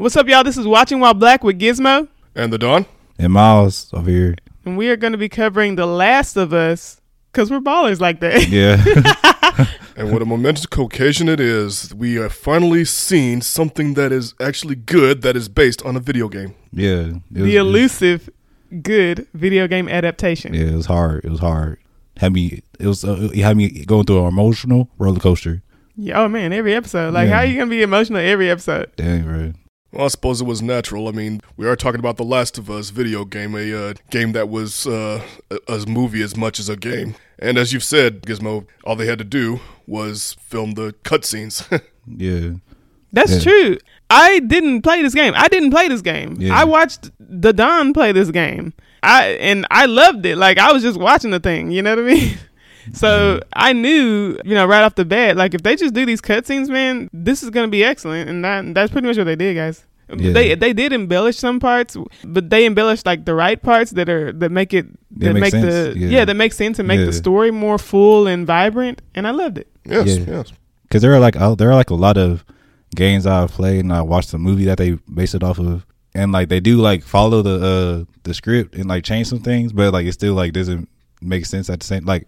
What's up, y'all? This is Watching While Black with Gizmo, And the Dawn? And Miles over here. and we are going to be covering The Last of Us because we're ballers like that. Yeah. And what a momentous occasion it is. We have finally seen something that is actually good that is based on a video game. yeah. It was, the elusive, good video game adaptation. Yeah, it was hard. It was hard. Had me. It was. Uh, it had me going through an emotional roller coaster. Yeah, oh man, every episode. Like, Yeah. how are you gonna be emotional every episode? Dang, bro. Well, I suppose it was natural. I mean, we are talking about The Last of Us video game, a uh, game that was uh, a, a movie as much as a game. And as you've said, Gizmo, all they had to do was film the cutscenes. Yeah. That's Yeah. true. I didn't play this game. I didn't play this game. Yeah. I watched the Don play this game. I and I loved it. Like I was just watching the thing. You know what I mean? So I knew, you know, right off the bat, like if they just do these cutscenes, man, this is gonna be excellent. And that that's pretty much what they did, guys. Yeah. They they did embellish some parts, but they embellished like the right parts that are that make it that make make, the yeah. Yeah. that make sense and make Yeah. the story more full and vibrant. And I loved it. yes, Yeah. yes. Because there are like uh, there are like a lot of games I've played and I watched the movie that they base it off of, and like they do like follow the uh the script and like change some things, but like it still like doesn't make sense at the same like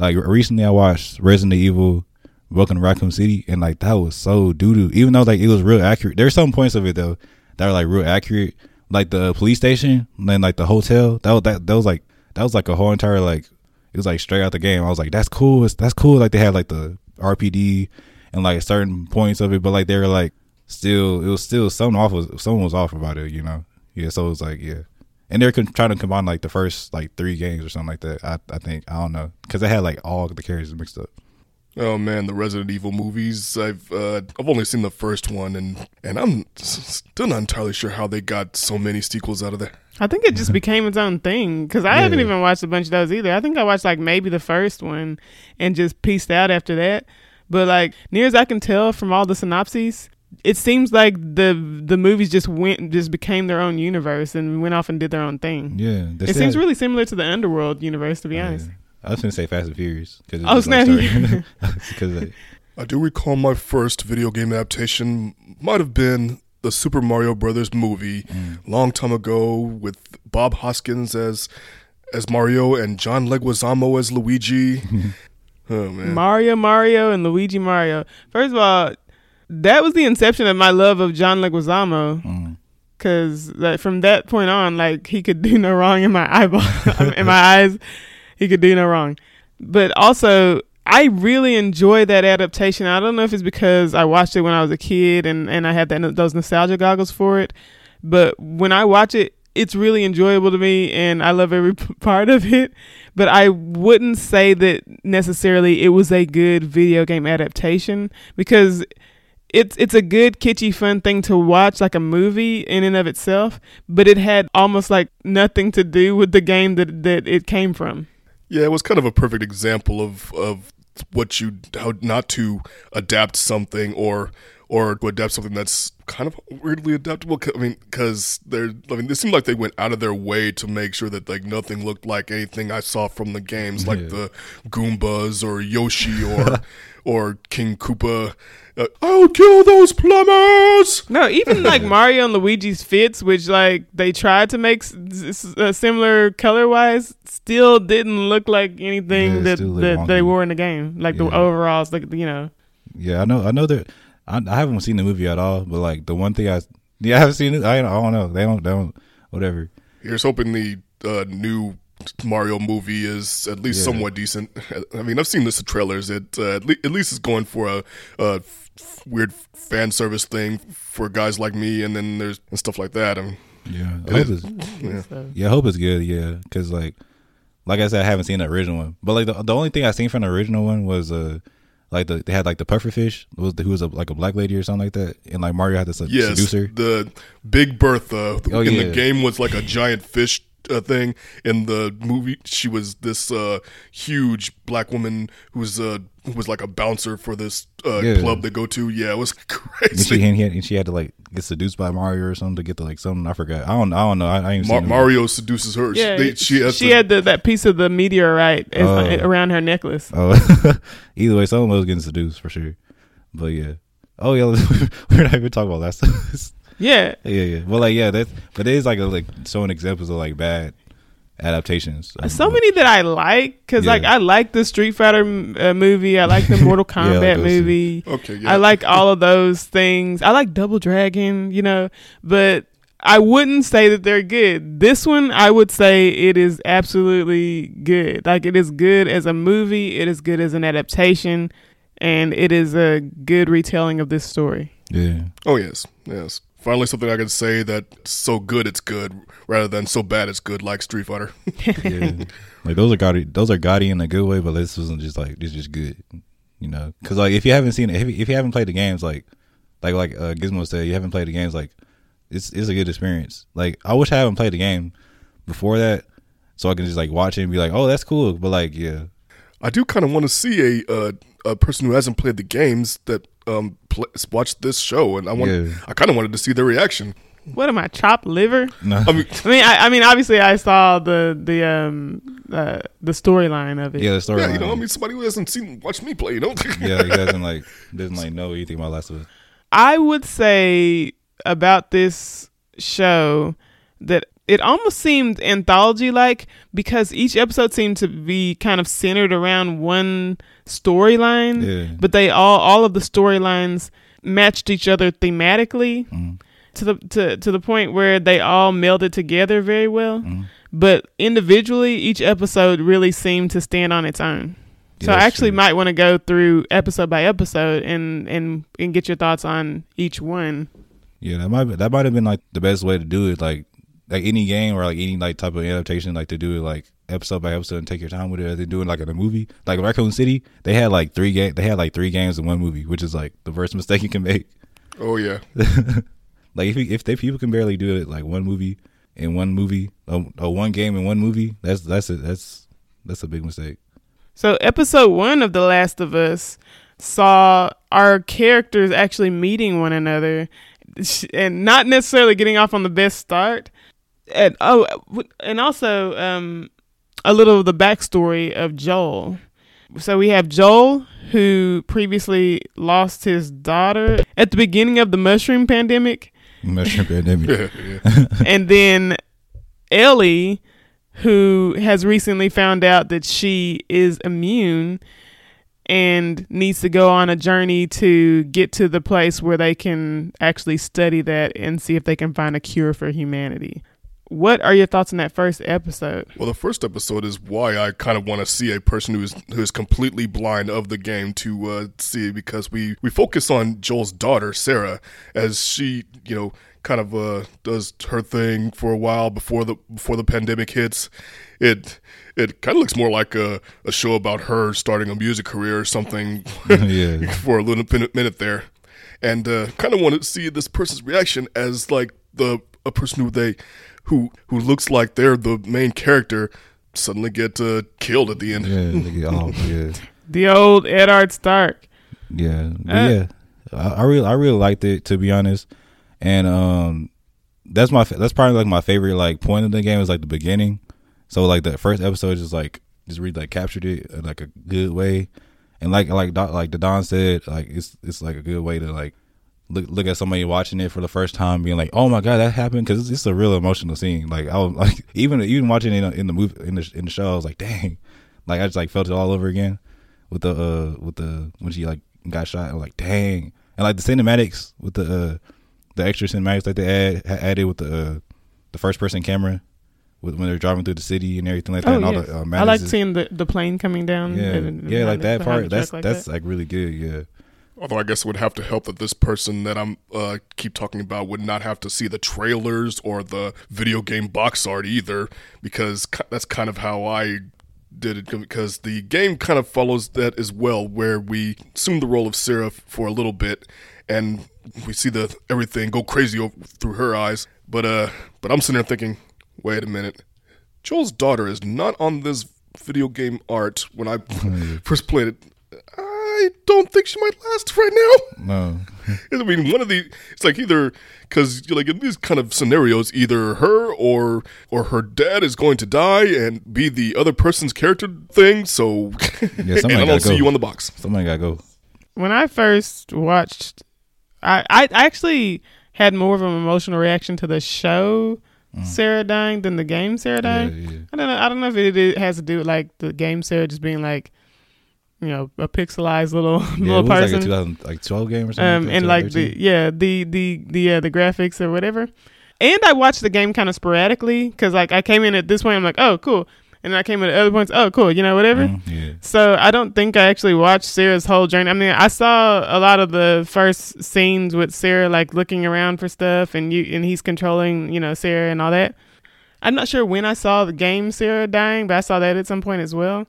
like recently I watched Resident Evil. Welcome to Raccoon City, and like that was so doo doo. Even though like it was real accurate, there's some points of it though that were like real accurate, like the police station, and then like the hotel. That was that that was like that was like a whole entire like it was like straight out the game. I was like, that's cool. It's, that's cool. Like they had like the RPD and like certain points of it, but like they were like still, it was still something off. Was was off about it, you know? Yeah. So it was like, yeah. And they're con- trying to combine like the first like three games or something like that. I I think I don't know because they had like all the characters mixed up. Oh man, the Resident Evil movies. I've uh, I've only seen the first one, and and I'm still not entirely sure how they got so many sequels out of there. I think it just became its own thing because I Yeah. haven't even watched a bunch of those either. I think I watched like maybe the first one and just pieced out after that. But like near as I can tell from all the synopses, it seems like the the movies just went just became their own universe and went off and did their own thing. Yeah. It seems had- really similar to the Underworld universe, to be oh, Yeah. honest. I was gonna say Fast and Furious because Oh, snap. because like, I do recall my first video game adaptation might have been the Super Mario Brothers movie, mm. long time ago, with Bob Hoskins as as Mario and John Leguizamo as Luigi. oh man, Mario, Mario, and Luigi Mario. First of all, that was the inception of my love of John Leguizamo. mm, Cause like from that point on, like he could do no wrong in my eyeball, in my eyes, he could do no wrong. But also, I really enjoy that adaptation. I don't know if it's because I watched it when I was a kid and and I had that those nostalgia goggles for it. But when I watch it, it's really enjoyable to me, and I love every p- part of it. But I wouldn't say that necessarily it was a good video game adaptation because it's it's a good kitschy fun thing to watch like a movie in and of itself but it had almost like nothing to do with the game that that it came from yeah, it was kind of a perfect example of of what you how not to adapt something or or to adapt something that's kind of weirdly adaptable. I mean, because they're I mean, it seemed like they went out of their way to make sure that like nothing looked like anything I saw from the games, like Yeah. the Goombas or Yoshi or or King Koopa. Uh, I'll kill those plumbers. no even like mario and luigi's fits which like they tried to make s- s- uh, similar color wise still didn't look like anything Yeah, that, that they wonky. wore in the game like the overalls like you know Yeah, I know. I know that. I, I haven't seen the movie at all, but like the one thing I yeah I haven't seen it. I, I don't know. They don't. They don't. Whatever. Here's hoping the uh, new Mario movie is at least Yeah. somewhat decent. I mean, I've seen this in trailers. It uh, at, le- at least is going for a, a f- f- weird fan service thing for guys like me, and then there's and stuff like that. I mean, Yeah. I hope is- it's, yeah. yeah. I hope it's good. Yeah, because like like I said, I haven't seen the original one. But like the the only thing I seen from the original one was uh like the they had like the pufferfish was the, who was a, like a black lady or something like that, and like Mario had to sed- yes, seduce her. the Big Bertha Oh, in yeah. the game was like a giant fish. Uh, thing in the movie, she was this uh, huge black woman who was uh, who was like a bouncer for this uh, Yeah. club they go to. Yeah, it was And she, crazy. and, he had, and she had to like get seduced by Mario or something to get to like something I forgot. I don't I don't know. I, I ain't Ma- seen movie. Mario seduces her. yeah They- she has she to- had the, that piece of the meteorite as- Oh. around her necklace Oh, either way, someone was getting seduced for sure. But yeah. Oh yeah, we're not even talking about that stuff. Yeah. Yeah, yeah. Well, like, yeah, that's but it is like a, like showing examples of like bad adaptations. Um, So many that I like because like I like the Street Fighter uh, movie. I like the Mortal I like Kombat those too. movie. Okay, yeah. I like all of those things. I like Double Dragon, you know, but I wouldn't say that they're good. This one, I would say it is absolutely good. Like it is good as a movie. It is good as an adaptation, and it is a good retelling of this story. Yeah, Oh yes, yes. Finally, something I can say that so good it's good, rather than so bad it's good, like Street Fighter. yeah. like those are gaudy. Those are gaudy in a good way, but this wasn't just like this is just good. You know, because like if you haven't seen it, if, if you haven't played the games, like like like uh, Gizmo said, you haven't played the games, like it's it's a good experience. Like I wish I haven't played the game before that, so I can just like watch it and be like, oh, that's cool. But like, yeah, I do kind of want to see a uh, a person who hasn't played the games that um pl- watch this show, and I want Yeah. I kind of wanted to see their reaction. What am I, chopped liver? no, I mean, I mean, I, I mean, obviously, I saw the the um uh, the storyline of it. yeah, the story. yeah, you know, I mean, somebody who hasn't seen watched me play, you know. yeah, he doesn't like doesn't like know anything about Last of Us. I would say about this show that it almost seemed anthology like because each episode seemed to be kind of centered around one storyline, Yeah. but they all all of the storylines matched each other thematically Mhm. to the to to the point where they all melded together very well. Mhm. But individually, each episode really seemed to stand on its own. Yeah, So I actually true. might want to go through episode by episode and and and get your thoughts on each one. Yeah, that might be, that might have been like the best way to do it. Like like any game or like any like type of adaptation, like to do it like episode by episode and take your time with it. As they do it like in a movie, like Raccoon City, they had like three game they had like three games in one movie, which is like the worst mistake you can make. oh yeah, like if you, if they people can barely do it like one movie in one movie, a, a one game in one movie, that's that's it. That's that's a big mistake. So episode one of The Last of Us saw our characters actually meeting one another, and not necessarily getting off on the best start. And oh, and also um, a little of the backstory of Joel. So we have Joel, who previously lost his daughter at the beginning of the mushroom pandemic. Mushroom pandemic. yeah, yeah. and then Ellie, who has recently found out that she is immune and needs to go on a journey to get to the place where they can actually study that and see if they can find a cure for humanity. What are your thoughts on that first episode? Well, the first episode is why I kind of want to see a person who is who is completely blind of the game to uh, see because we we focus on Joel's daughter Sarah as she you know kind of uh, does her thing for a while before the before the pandemic hits. It it kind of looks more like a, a show about her starting a music career or something yeah. for a little minute, minute there, and uh, kind of want to see this person's reaction as like the a person who they who who looks like they're the main character suddenly get uh, killed at the end. Yeah, they get off, yeah. The old Eddard Stark. Yeah, but Uh, yeah, I, I really, I really liked it to be honest, and um, that's my that's probably like my favorite like point of the game is like the beginning. So like the first episode just like just really like captured it in like a good way, and like like like the Don said like it's it's like a good way to like look look at somebody watching it for the first time being like oh my god that happened because it's, it's a real emotional scene like I was like even even watching it in the movie in the in the show I was like dang like I just like felt it all over again with the uh with the when she like got shot. I was like, dang, and like the cinematics with the uh the extra cinematics that they add ha- added with the uh, the first person camera with when they're driving through the city and everything like that. Oh, and all the, uh, I like seeing the, the plane coming down. yeah, yeah, like that part. That's like that's that. like really good. Yeah, Although I guess it would have to help that this person that I'm uh, keep talking about would not have to see the trailers or the video game box art either, because that's kind of how I did it. Because the game kind of follows that as well, where we assume the role of Sarah for a little bit, and we see the everything go crazy over, through her eyes. But uh, but I'm sitting there thinking, wait a minute, Joel's daughter is not on this video game art when I first played it. I don't think she might last right now. no, I mean, one of the it's like either because like in these kind of scenarios, either her or or her dad is going to die and be the other person's character thing. So, and somebody I don't gotta see go. you on the box. somebody gotta go. when I first watched, I, I actually had more of an emotional reaction to the show Mm. Sarah dying than the game Sarah Yeah, dying. yeah. I don't know. I don't know if it, it has to do with like the game Sarah just being like, you know, a pixelized little Yeah, little it was like a 2000, like 12 game or something. um, and like the yeah the the the uh, the graphics or whatever. And I watched the game kind of sporadically because like I came in at this point I'm like oh cool, and I came in at other points oh cool you know whatever. Mhm, yeah. So I don't think I actually watched Sarah's whole journey. I mean, I saw a lot of the first scenes with Sarah like looking around for stuff, and you and he's controlling, you know, Sarah and all that. I'm not sure when I saw the game Sarah dying, but I saw that at some point as well.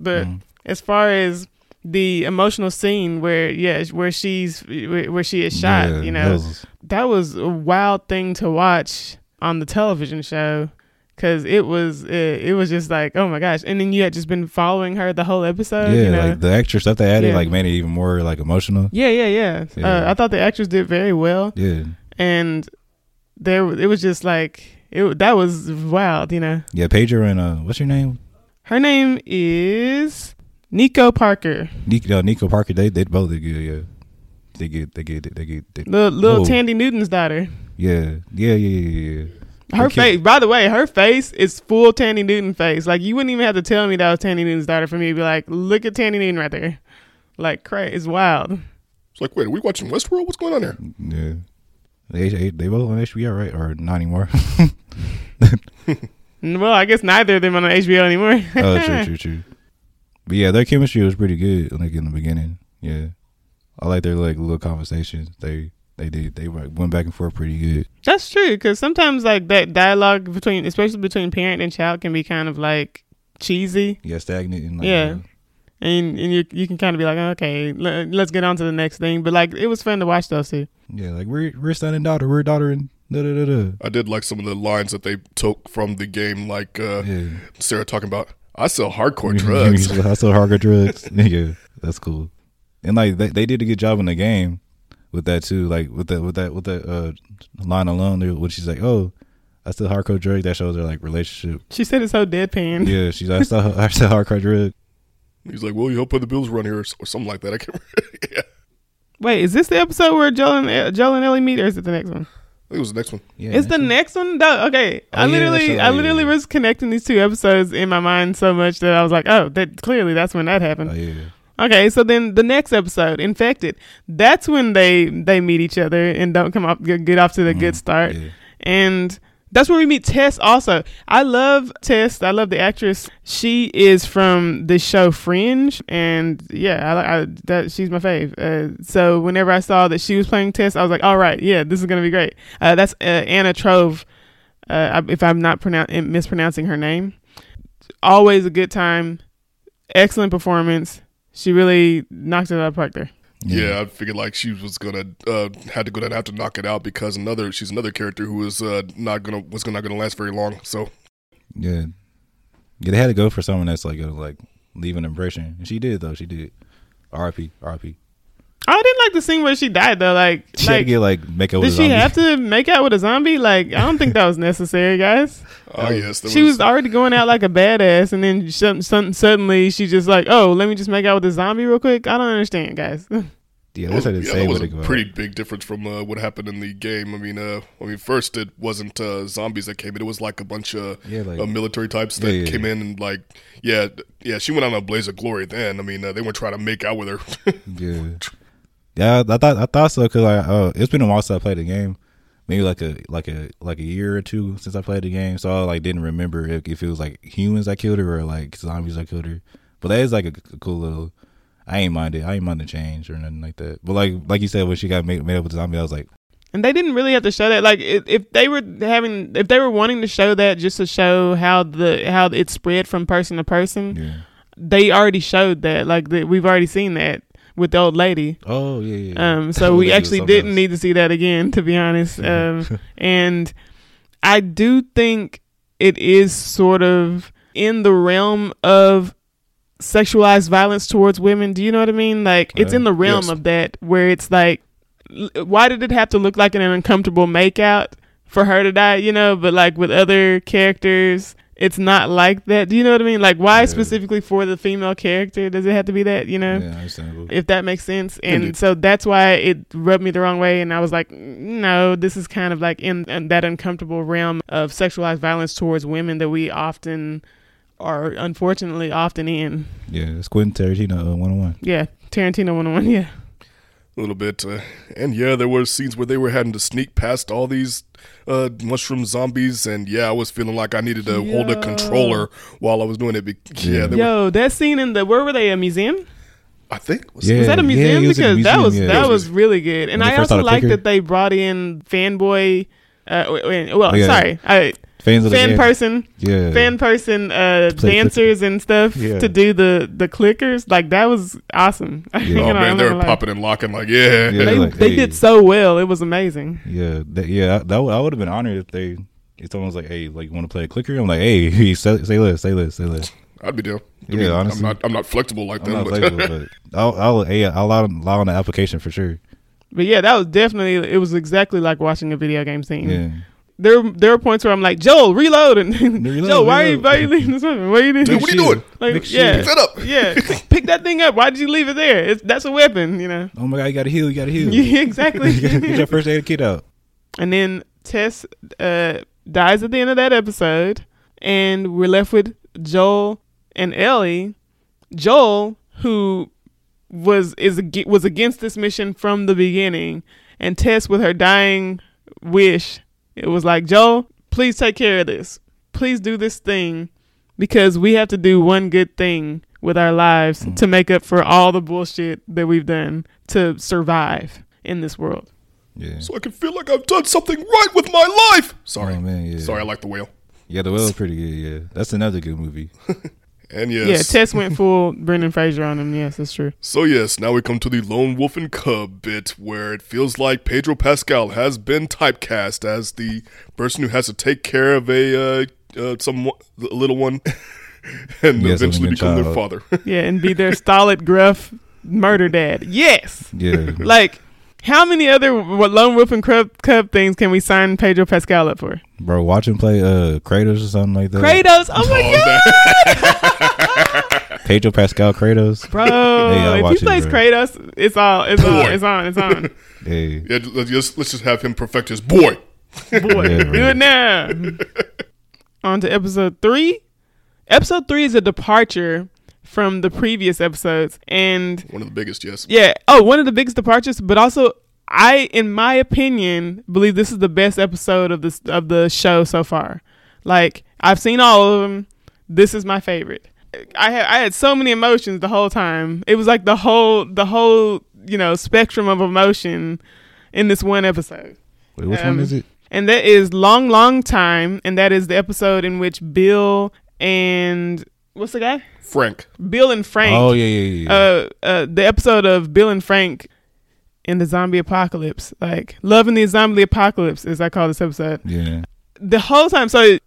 But Mhm. As far as the emotional scene where yeah, where she's where she is shot, Yeah, you that know, was- that was a wild thing to watch on the television show because it was it, it was just like oh my gosh and then you had just been following her the whole episode yeah, you know like the extra stuff they added Yeah. like made it even more like emotional. yeah yeah yeah, Yeah. Uh, i thought the actors did very well Yeah, and there it was just like it that was wild you know yeah. Pedro and uh, what's your name? her name is nico parker Nico, uh, Nico Parker. They they both did good. Yeah, they get they get they get they, little, little Whoa. Thandie Newton's daughter yeah yeah yeah yeah yeah. her Okay. face by the way her face is full Thandie Newton face like you wouldn't even have to tell me that was Thandie Newton's daughter for me to be like look at Thandie Newton right there like crazy it's wild It's like, wait, are we watching Westworld? What's going on there? Yeah. They, they they both on HBO, right? Or not anymore? well i guess neither of them on hbo anymore oh, true, true, true. But yeah, their chemistry was pretty good, like in the beginning. Yeah, I like their like little conversations. They they did they went back and forth pretty good. That's true because sometimes like that dialogue between, especially between parent and child, can be kind of like cheesy, Yeah, stagnant and like, Yeah. uh, and and you you can kind of be like, okay, let, let's get on to the next thing. But like, it was fun to watch those two. yeah, like we're we're son and daughter, we're daughter and da da da da. I did like some of the lines that they took from the game, like uh, Yeah, Sarah talking about, I sell hardcore drugs. I sell hardcore drugs. yeah, that's cool. And like they, they did a good job in the game with that too. Like with that with that with that uh line alone, when she's like, "Oh, I still hardcore drugs," that shows their like relationship. She said it so deadpan. Yeah, she's like, "I still I still hardcore drugs." He's like, well, you help pay the bills run here, or, or something like that. I can't remember. yeah, Wait, is this the episode where Joel and Joel and Ellie meet, or is it the next one? Think it was the next one. Yeah, it's the that's- next one. No, okay, Oh, I yeah, literally, that's I right. literally was connecting these two episodes in my mind so much that I was like, oh, that clearly that's when that happened. Oh yeah, Okay, so then the next episode, Infected, that's when they they meet each other and don't come up get, get off to the good Mhm. start. Yeah. And that's where we meet Tess also. I love Tess. I love the actress. She is from the show Fringe and yeah, I, I that she's my fave. Uh, so whenever I saw that she was playing Tess, I was like, "All right, yeah, this is going to be great." Uh, that's uh, Anna Torv. Uh, if I'm not pronoun- mispronouncing her name. Always a good time. Excellent performance. She really knocked it out of the park there. Yeah. I figured like she was gonna uh, had to go down have to knock it out because another she's another character who was uh, not gonna was not gonna last very long. So yeah, yeah. They had to go for someone that's like gonna like leave an impression, and she did though. She did. R.I.P. R.I.P. I didn't like the scene where she died though. Like, She had to like get like make up did with a she zombie. have to make out with a zombie? Like, I don't think that was necessary, guys. oh yes, she was already going out like a badass, and then some, some, suddenly she just like, oh, let me just make out with a zombie real quick. I don't understand, guys. Yeah, that's how they yeah, that was a go. pretty big difference from uh, what happened in the game. I mean, uh, I mean, first it wasn't uh, zombies that came in; it was like a bunch of Yeah, like uh, military types that Yeah, yeah, came in and like, yeah, yeah, she went on a blaze of glory. Then, I mean, uh, they weren't trying to make out with her. yeah, yeah. I thought I thought so because I uh, it's been a while since I played the game. Maybe like a like a like a year or two since I played the game, so I like didn't remember if, if it was like humans that killed her or like zombies that killed her. But that is like a, a cool little. I ain't mind it. I ain't mind the change or nothing like that. But like like you said, when she got made, made up with the zombie, I was like, And they didn't really have to show that. Like, if, if they were having, if they were wanting to show that just to show how the how it spread from person to person, yeah. they already showed that. Like, the, we've already seen that with the old lady. Oh yeah, yeah. yeah. Um, so we actually didn't else. need to see that again, to be honest. Um, and I do think it is sort of in the realm of sexualized violence towards women. Do you know what I mean? Like it's Uh, in the realm yes. of that where it's like, why did it have to look like an uncomfortable makeout for her to die? You know, but like with other characters, it's not like that. Do you know what I mean? Like, why Yeah. specifically for the female character does it have to be that? You know, Yeah, if that makes sense. And Indeed. so that's why it rubbed me the wrong way. And I was like, no, this is kind of like in, in that uncomfortable realm of sexualized violence towards women that we often are unfortunately often in. yeah, it's Quentin Tarantino uh, one on one. Yeah, Tarantino 101. Yeah. A little bit. Uh, and yeah, there were scenes where they were having to sneak past all these uh, mushroom zombies, and yeah, I was feeling like I needed to hold a controller while I was doing it. Be- yeah, Yeah. they were, Yo, that scene in the where were they? A museum? I think. Was Yeah. Was that a museum? he was in a because that was yeah. that was was- really good, and I also saw like that they brought in fanboy. Uh, wait, wait, well, Oh, yeah. sorry, uh, Fans of fan game. person, Yeah. fan person, uh, Play dancers and stuff Yeah. to do the the clickers. Like that was awesome. You Oh know, man, I'm they not were gonna popping and locking like yeah. Yeah. They, like, they hey. did so well. It was amazing. Yeah, that, yeah. That would- I would have been honored if they. If someone was like, "Hey, like, you want to play a clicker?" I'm like, "Hey, say, say less, say less, say less." I'd be down. I Yeah, mean, honestly. I'm not. I'm not flexible like I'm them. not but flexible, but I'll, I'll, hey, I'll allow, allow on the application for sure. But yeah, that was definitely. It was exactly like watching a video game scene. Yeah, There there were points where I'm like, Joel, reload, and Reload, Joel, why are you reload. why are you leaving this weapon? What are you doing? Dude, what are you doing? Like, Big yeah, Pick that up. yeah, pick that thing up. Why did you leave it there? It's, that's a weapon, you know. Oh my god, you gotta heal, you gotta heal. Yeah, exactly. Get your first aid kit out. and then Tess uh, dies at the end of that episode, and we're left with Joel and Ellie. Joel, who was is was against this mission from the beginning, and Tess with her dying wish, it was like Joel, please take care of this. Please do this thing because we have to do one good thing with our lives Mm. to make up for all the bullshit that we've done to survive in this world. Yeah. so I can feel like I've done something right with my life. Sorry, Oh man, yeah. sorry. I like the whale. Yeah, the whale is pretty good. Yeah, that's another good movie. And yes. Yeah, Tess went full Brendan Fraser on him. Yes, that's true. So yes, now we come to the lone wolf and cub bit, where it feels like Pedro Pascal has been typecast as the person who has to take care of a uh, uh, some a little one, and Yes, eventually a become their father. Yeah, and be their stolid, gruff murder dad. Yes. Yeah, Like, how many other what lone wolf and cub, cub things can we sign Pedro Pascal up for? bro, watch him play uh Kratos or something like that. Kratos. Oh my god, Pedro Pascal Kratos. bro! I'll if watch he it, plays bro. Kratos, it's all. It's on. Boy. It's on. It's on. Hey, yeah, let's just, let's just have him perfect his boy. Boy, Yeah, do it now. on to episode three. Episode three is a departure from the previous episodes, and One of the biggest, yes. Yeah. Oh, one of the biggest departures, but also I, in my opinion, believe this is the best episode of this of the show so far. Like I've seen all of them. This is my favorite. I had I had so many emotions the whole time. It was like the whole the whole you know spectrum of emotion in this one episode. wait, which Um, one is it? And that is long, long time, and that is the episode in which Bill and what's the guy? Frank. Bill and Frank Oh yeah, yeah, yeah. uh, uh, the episode of Bill and Frank in the zombie apocalypse, like loving the zombie apocalypse, as I call this episode. yeah. The whole time, so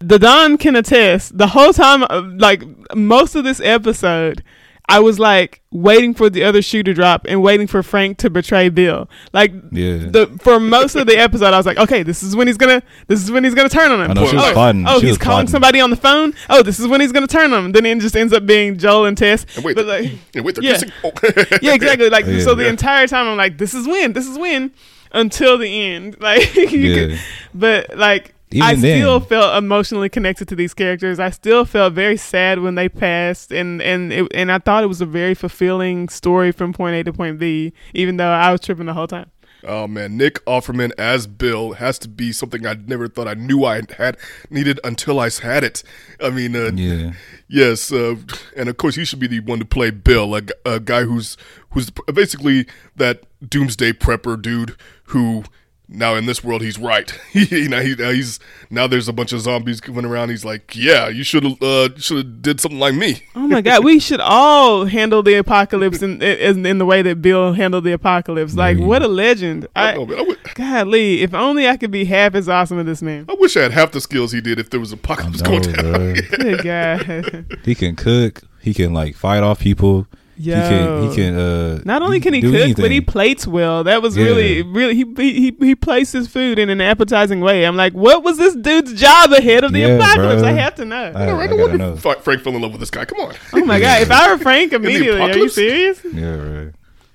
the Don can attest. The whole time, uh, like most of this episode, I was like waiting for the other shoe to drop and waiting for Frank to betray Bill. Like Yeah. the for most of the episode, I was like, okay, this is when he's gonna, this is when he's gonna turn on him. I know she was oh, plotting. oh, She he's was calling plotting. somebody on the phone. Oh, this is when he's gonna turn on him. Then it just ends up being Joel and Tess. And wait, But, like, and wait, yeah. Oh. yeah, exactly. Like Yeah. so, the Yeah. entire time I'm like, this is when, this is when, until the end. Like, you Yeah. could- but like. Even I then. still felt emotionally connected to these characters. I still felt very sad when they passed, and and it, and I thought it was a very fulfilling story from point A to point B, even though I was tripping the whole time. Oh man, Nick Offerman as Bill has to be something I never thought I knew I had needed until I had it. I mean, uh, Yeah. yes, uh, and of course he should be the one to play Bill, a, g- a guy who's who's basically that doomsday prepper dude who now in this world he's right. you know, he, now he's now there's a bunch of zombies coming around. He's like, yeah, you should have uh, should have did something like me. Oh my God, we should all handle the apocalypse in in, in the way that Bill handled the apocalypse. Like, Yeah. what a legend! I, I, don't know. I, w- Golly, if only I could be half as awesome as this man. I wish I had half the skills he did if there was apocalypse No, going down. Good God. He can cook. He can like fight off people. He can he can uh Not only can he do cook, but he plates well. That was Yeah. really, really he, he he placed his food in an appetizing way. I'm like, what was this dude's job ahead of the Yeah, apocalypse? bruh. I have to know. I, All I gotta wonder know. Frank fell in love with this guy. Come on. oh my god! If I were Frank immediately, are you serious? Yeah, right.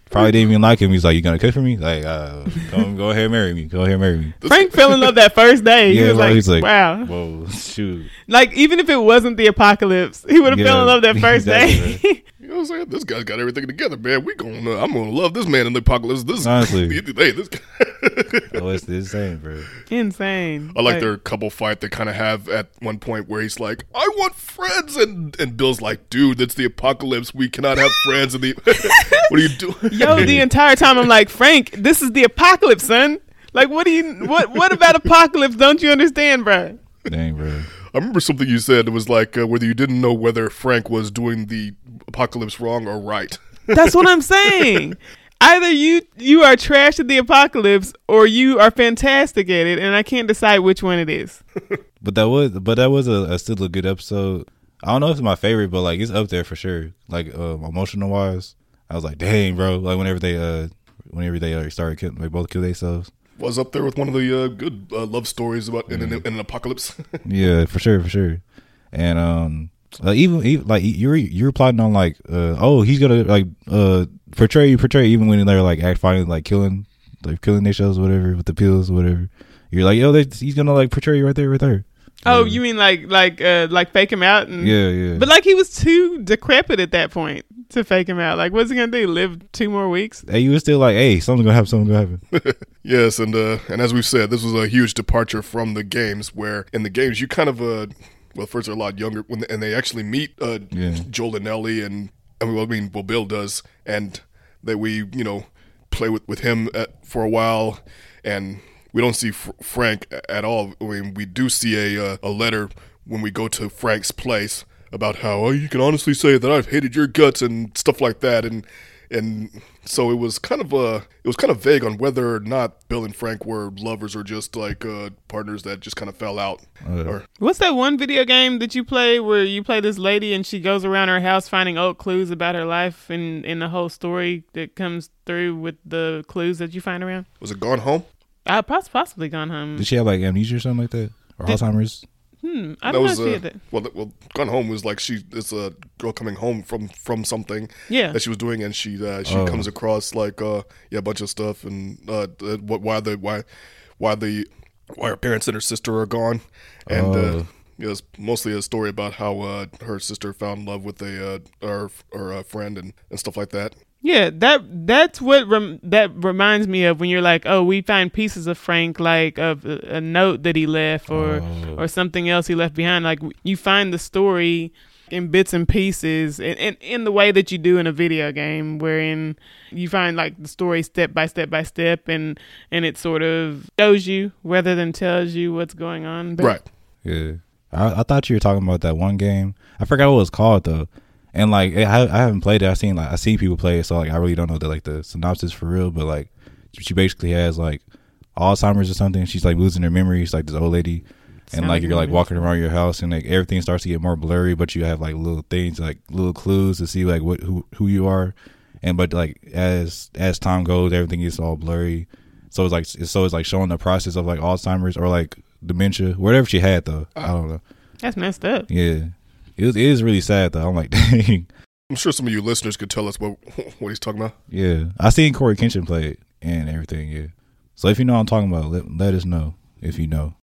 Probably didn't even like him. He's like, "You gonna cook for me? Like, uh, go, go ahead, marry me. Go ahead, marry me." Frank fell in love that first day. He Yeah, was like, he's like- wow. Whoa, shoot. Like even if it wasn't the apocalypse, he would have fell in love that first exactly, day. You know what I'm saying? This guy's got everything together, man. We going to uh, I'm gonna love this man in the apocalypse. This Honestly. hey, this guy. Oh, it's insane, bro. Insane. I like their couple fight they kind of have at one point where he's like, "I want friends," and and Bill's like, "Dude, it's the apocalypse. We cannot have friends." in the what are you doing? Yo, the entire time I'm like, Frank, this is the apocalypse, son. Like, what do you what what about apocalypse? Don't you understand, bro? Dang, bro. I remember something you said. It was like uh, whether you didn't know whether Frank was doing the apocalypse wrong or right. That's what I'm saying. Either you you are trash at the apocalypse, or you are fantastic at it, and I can't decide which one it is. But that was, but that was a, a still a good episode. I don't know if it's my favorite, but like it's up there for sure. Like uh, emotional wise, I was like, dang, bro. Like whenever they, uh, whenever they uh, started killing, they both kill themselves. Was up there with one of the uh, good uh, love stories about in, an, in an apocalypse. Yeah, for sure, for sure. And um, uh, even, even like you're you were plotting on like, uh, oh, he's gonna like uh portray you, portray even when they're like act finally like killing, like killing their shows, whatever, with the pills, whatever. You're like, yo, they, he's gonna like portray you right there, right there. Oh, Yeah. you mean like like uh like fake him out and Yeah, yeah. But like he was too decrepit at that point to fake him out. Like, what's he gonna do? Live two more weeks? hey, you were still like, hey, something's gonna happen, something's gonna happen. yes, and uh, and as we've said, this was a huge departure from the games. Where in the games you kind of uh, well, first they're a lot younger when and they actually meet uh, Yeah. Joel and Ellie, and I mean, well, I mean, well, Bill does, and that we you know play with with him at, for a while, and we don't see Fr- Frank at all. I mean, we do see a uh, a letter when we go to Frank's place about how oh, you can honestly say that I've hated your guts and stuff like that, and and so it was kind of uh it was kind of vague on whether or not Bill and Frank were lovers or just like uh partners that just kind of fell out. Uh, or What's that one video game that you play where you play this lady and she goes around her house finding old clues about her life and in the whole story that comes through with the clues that you find around? was it Gone Home? I poss- possibly gone home. Did she have like amnesia or something like that, or Did- Alzheimer's? Hmm, I don't was know if she uh, had that. well, th- well, Gone Home was like she it's a girl coming home from from something Yeah. that she was doing, and she uh, she Oh. comes across like uh yeah a bunch of stuff and uh the- what why the why why the why her parents and her sister are gone, and uh, Oh. it was mostly a story about how uh, her sister found love with a uh, or or a friend and, and stuff like that. Yeah, that that's what rem- that reminds me of when you're like, oh, we find pieces of Frank, like of a, a note that he left, or Oh. or something else he left behind. Like you find the story in bits and pieces, and in, in the way that you do in a video game, wherein you find like the story step by step by step, and and it sort of shows you rather than tells you what's going on. But Right. Yeah, I, I thought you were talking about that one game. I forgot what it was called though. And like I, I haven't played it. I seen like I seen people play it, so like I really don't know the like the synopsis for real. But like she basically has like Alzheimer's or something. She's like losing her memories, like this old lady. And like you're like walking around your house and like everything starts to get more blurry, but you have like little things like little clues to see like what who who you are. And but like as as time goes, everything gets all blurry. So it's like so it's like showing the process of like Alzheimer's or like dementia, whatever she had though. I uh, don't know. that's messed up. Yeah, it was, it is really sad though. I'm like, dang. I'm sure some of you listeners could tell us what what he's talking about. Yeah, I seen Corey Kenshin play it and everything. Yeah, so if you know what I'm talking about, let, let us know if you know.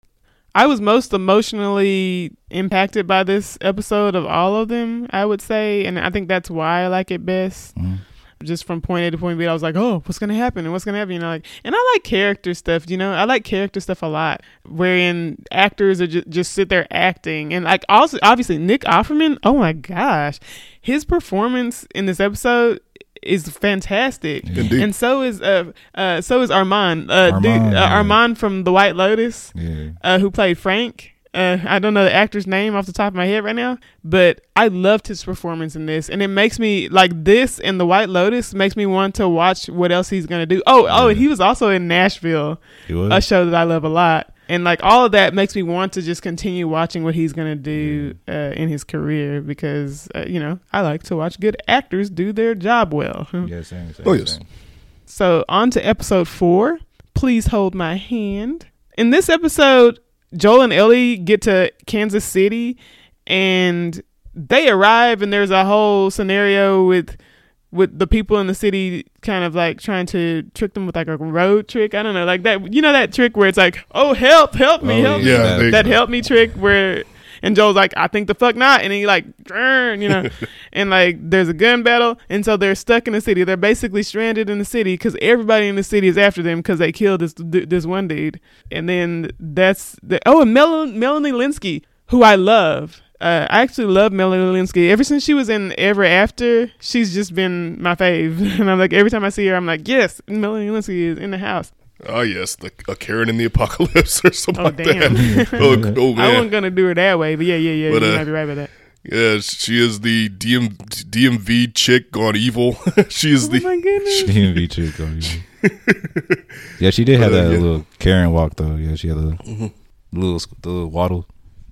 I was most emotionally impacted by this episode of all of them, I would say, and I think that's why I like it best. Mhm. Just from point A to point B, I was like, "Oh, what's gonna happen? And what's gonna happen?" You know, like, and I like character stuff. You know, I like character stuff a lot, wherein actors are just just sit there acting, and like also obviously Nick Offerman. Oh my gosh, his performance in this episode is fantastic. Indeed. And so is uh uh so is Armond uh dude Armond, uh, yeah. Armond from The White Lotus Yeah, uh, who played Frank. Uh, I don't know the actor's name off the top of my head right now, but I loved his performance in this, and it makes me like this and The White Lotus makes me want to watch what else he's gonna do. Oh, oh, and he was also in Nashville, he was. a show that I love a lot. and like all of that makes me want to just continue watching what he's gonna do uh, in his career because uh, you know I like to watch good actors do their job well. Yeah, same. same Oh, yes. same. So on to episode four. Please hold my hand. In this episode, Joel and Ellie get to Kansas City, and they arrive, and there's a whole scenario with with the people in the city kind of like trying to trick them with like a road trick. I don't know, like that. You know that trick where it's like, "Oh, help, help me, Oh, help Yeah, me." there that help me trick where. And Joel's like, I think the fuck not. And he like, you know, and like there's a gun battle. And so they're stuck in the city. They're basically stranded in the city because everybody in the city is after them because they killed this this one dude. And then that's the, oh, and Mel- Melanie Lynskey, who I love. Uh, I actually love Melanie Lynskey. Ever since she was in Ever After, she's just been my fave. And I'm like, every time I see her, I'm like, yes, Melanie Lynskey is in the house. Oh yes, the a Karen in the apocalypse or something Oh, like damn. that. oh, oh I man, wasn't gonna do it that way, but yeah, yeah, yeah. But, you uh, might be right about that. yeah, she is the DM, DMV chick gone evil. she is Oh the my goodness. DMV chick. oh, evil. yeah, she did have Uh, that yeah. little Karen walk though. Yeah, she had a Mhm. little the little waddle.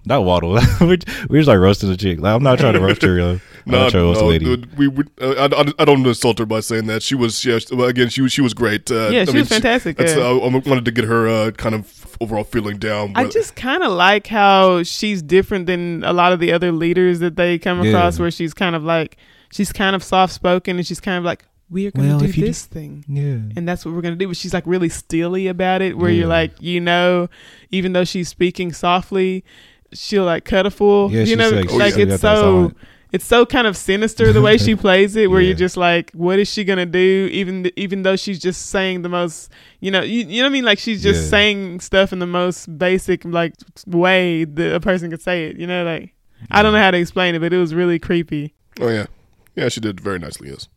Not waddle. we we just like roasting the chick. Like, I'm not trying to roast her. Yo. I'm No, not trying to the no, lady. dude, we would. Uh, I, I, I don't insult her by saying that she was. Yeah, she- well, again, she was. She was great. Uh, Yeah, I she mean, was fantastic. that's, yeah. uh, I wanted to get her uh, kind of overall feeling down. I just kind of like how she's different than a lot of the other leaders that they come Yeah. across, where she's kind of like she's kind of soft spoken and she's kind of like we are going to Well, do if you this thing. yeah. And that's what we're gonna do. But she's like really steely about it, where you're like, you know, even though she's speaking softly, she'll like cut a fool. Yeah, you she's know, like, Oh, like yeah. it's so silent- it's so kind of sinister the way she plays it, where Yeah. you're just like, what is she gonna do? Even even though she's just saying the most, you know, you, you know what I mean? Like she's just Yeah. saying stuff in the most basic like way that a person could say it. You know, like I don't know how to explain it, but it was really creepy. Oh yeah, yeah, she did very nicely. Yes.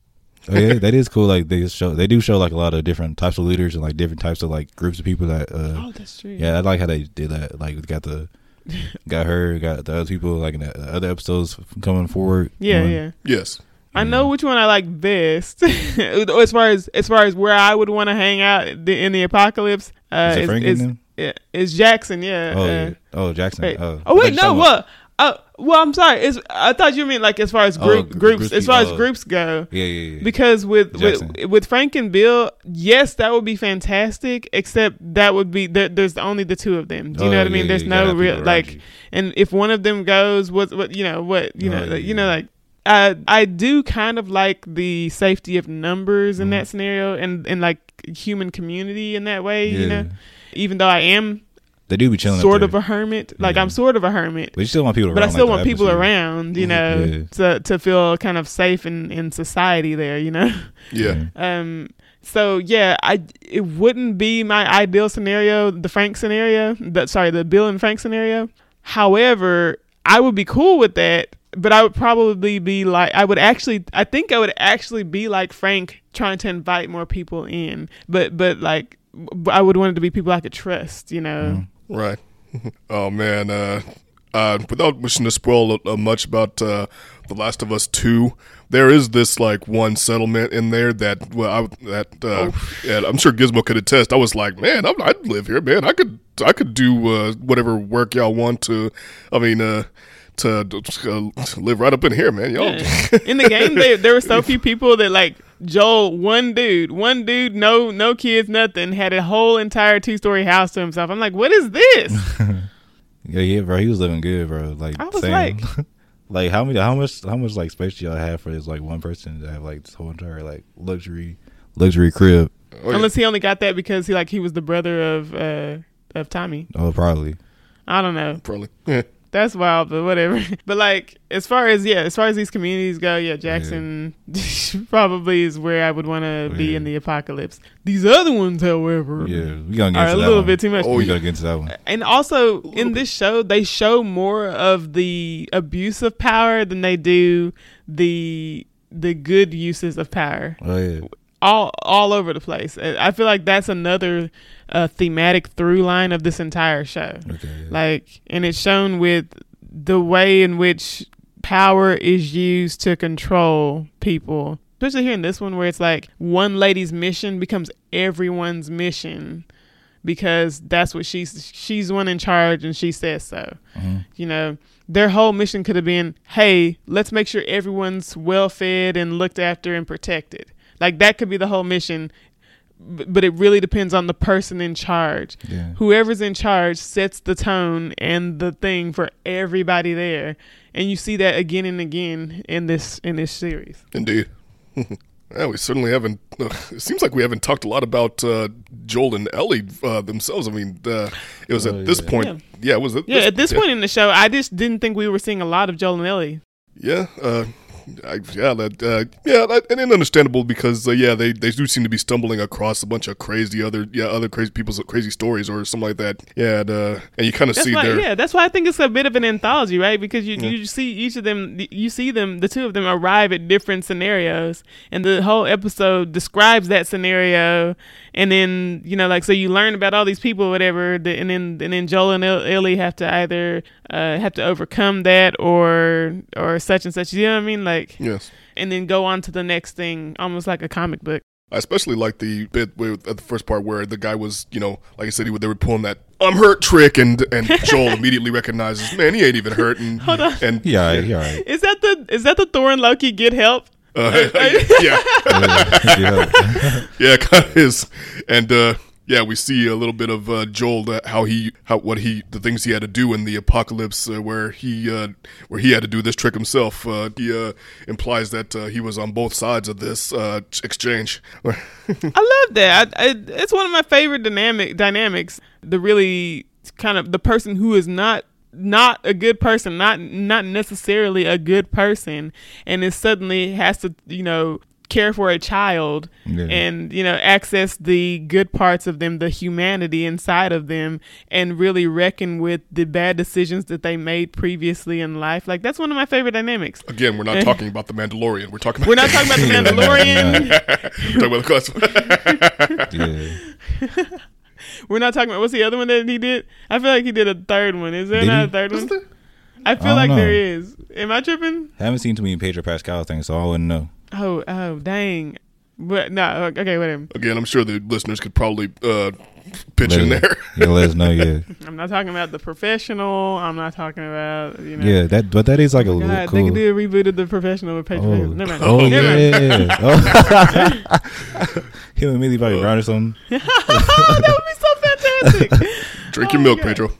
oh yeah, that is cool. Like they show, they do show like a lot of different types of leaders and like different types of like groups of people that. uh Oh, that's true. Yeah, I like how they did that. Like we got the, got her, got the other people like in the other episodes coming forward. yeah, yeah. Yes. I know which one I like best. as far as as far as where I would want to hang out in the, in the apocalypse, uh, Is it is, Frank is, in is, is Jackson. Yeah. Oh, uh, yeah. oh Jackson. wait. Oh, oh wait, I thought you no. What? Uh, well, I'm sorry. It's, I thought you meant like as far as Oh, group gr- groups, groups as far as. Oh. groups go. Yeah, yeah, yeah. Because with Jackson. with with Frank and Bill, yes, that would be fantastic. Except that would be there, there's only the two of them. Do you Oh, know what I mean? yeah, There's no real like, you. and if one of them goes, what what you know what you Oh, know yeah, like, you know like. Uh, I do kind of like the safety of numbers in Mhm. that scenario, and and like human community in that way. You know, even though I am they do be chilling. up sort there. of a hermit, like Yeah. I'm sort of a hermit, but you still want people. but I still like, want people atmosphere. around. You know, Yeah. to to feel kind of safe in in society there. You know. Yeah. Um. So yeah, I it wouldn't be my ideal scenario, the Frank scenario. The, sorry, the Bill and Frank scenario. However, I would be cool with that, but I would probably be like, I would actually, I think I would actually be like Frank, trying to invite more people in. But but like, I would want it to be people I could trust. You know. Right. oh man. Uh, uh, without wishing to spoil uh, much about uh, The Last of Us Two, there is this like one settlement in there that well, I, that uh, and I'm sure Gizmo could attest. I was like, man, I'm, I'd live here, man. I could I could do uh, whatever work y'all want to. I mean, uh, to, to live right up in here, man. Y'all. Yeah. in the game they, there were so few people that like joel one dude one dude no no kids nothing had a whole entire two-story house to himself i'm like what is this Yeah, yeah, bro. He was living good, bro. Like, I was same. like- like how many, how much, how much like space do y'all have for this like one person to have like this whole entire like luxury, luxury crib? Oh, yeah. unless he only got that because he like he was the brother of uh of tommy Oh, probably. i don't know Probably. Yeah. that's wild but whatever but like as far as yeah as far as these communities go yeah jackson probably is where i would want to oh, be in the apocalypse these other ones however Yeah, we gonna get are a little one. bit too much Oh, we gotta get into that one. And also in this show, they show more of the abuse of power than they do the the good uses of power. Oh yeah, All all over the place. I feel like that's another uh, thematic through line of this entire show. okay. Yeah. Like, and it's shown with the way in which power is used to control people. Especially here in this one, where it's like one lady's mission becomes everyone's mission because that's what she's she's one in charge and she says so. Mhm. You know, their whole mission could have been, "Hey, let's make sure everyone's well fed and looked after and protected." Like that could be the whole mission. But it really depends on the person in charge. Yeah. Whoever's in charge sets the tone and the thing for everybody there, and you see that again and again in this in this series. Indeed. yeah, we certainly haven't. Uh, it seems like we haven't talked a lot about uh, Joel and Ellie uh, themselves. I mean, uh, it was Oh, at this yeah. point. Yeah, it was at Yeah, at this yeah, point in the show, I just didn't think we were seeing a lot of Joel and Ellie. Yeah, uh, I, yeah, that, uh, yeah, that, and then understandable because uh, yeah, they, they do seem to be stumbling across a bunch of crazy other yeah other crazy people's crazy stories or something like that. Yeah, and, uh, and you kind of see why, their yeah, that's why I think it's a bit of an anthology, right? Because you you see each of them, you see them, the two of them arrive at different scenarios, and the whole episode describes that scenario, and then you know, like, so you learn about all these people, whatever, and then and then Joel and El- Ellie have to either uh, have to overcome that or or such and such. You know what I mean? Like, yes. and then go on to the next thing, almost like a comic book. I especially like the bit where, at the first part where the guy was, you know, like I said, he, would they were pulling that "I'm hurt" trick, and and Joel immediately recognizes, man, he ain't even hurt, and Hold on. and Yeah, yeah, right. Is that the is that the Thor and Loki get help? Uh, yeah, yeah. yeah, kind of is, and uh, yeah, we see a little bit of uh, Joel that how he how what he the things he had to do in the apocalypse uh, where he uh, where he had to do this trick himself. Uh, he uh, implies that uh, he was on both sides of this uh, exchange. I love that. I, I, it's one of my favorite dynamic dynamics. The really kind of the person who is not not a good person, not not necessarily a good person, and is suddenly has to you know care for a child Yeah. and you know access the good parts of them the humanity inside of them and really reckon with the bad decisions that they made previously in life like that's one of my favorite dynamics Again, we're not talking about the Mandalorian. We're talking about we're not talking about the mandalorian we're talking about the yeah. We're not talking about what's the other one that he did? I feel like he did a third one. Is there Did not he? a third Isn't one? there? I I feel don't like there know. is. Am I tripping? I haven't seen too many Pedro Pascal things, so I wouldn't know. Oh, oh, dang. But no, okay, whatever. Again, I'm sure the listeners could probably uh, pitch in Let- there. Yeah, let us know. Yeah, I'm not talking about the professional. I'm not talking about you know. yeah. That, but that is like a Oh little God, cool. they could do a reboot of the professional with Paige. Oh, Never mind. oh Never mind. yeah. Oh. Him and Millie Bobby Brown or something. that would be so fantastic. Drink Oh your milk, God. Pedro.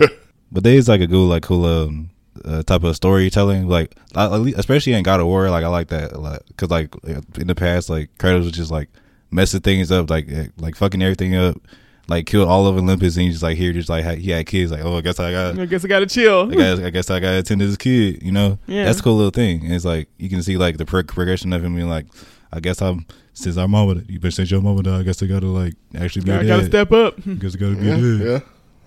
Yeah. but there is like a cool, like cool um, uh, type of storytelling. Like, I- especially in God of War, like I like that a lot because like in the past, like Kratos was just like messing things up, like eh, like fucking everything up. Like killed all of Olympus, and he's just like here, just like he had kids. Like, oh, I guess I got I guess I gotta chill. I guess I guess I gotta attend to this kid, you know. Yeah. That's a cool little thing. And it's like you can see like the pro- progression of him being like, I guess I'm since our mama, you been since your mama died, I guess I gotta like actually be I a gotta step up. I guess I gotta be Yeah, a yeah.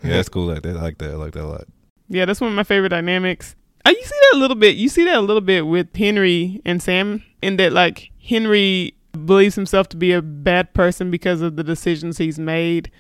Yeah, that's cool. Like that, I like that. I like that a lot. Yeah, that's one of my favorite dynamics. Uh, you see that a little bit. You see that a little bit with Henry and Sam, in that like Henry believes himself to be a bad person because of the decisions he's made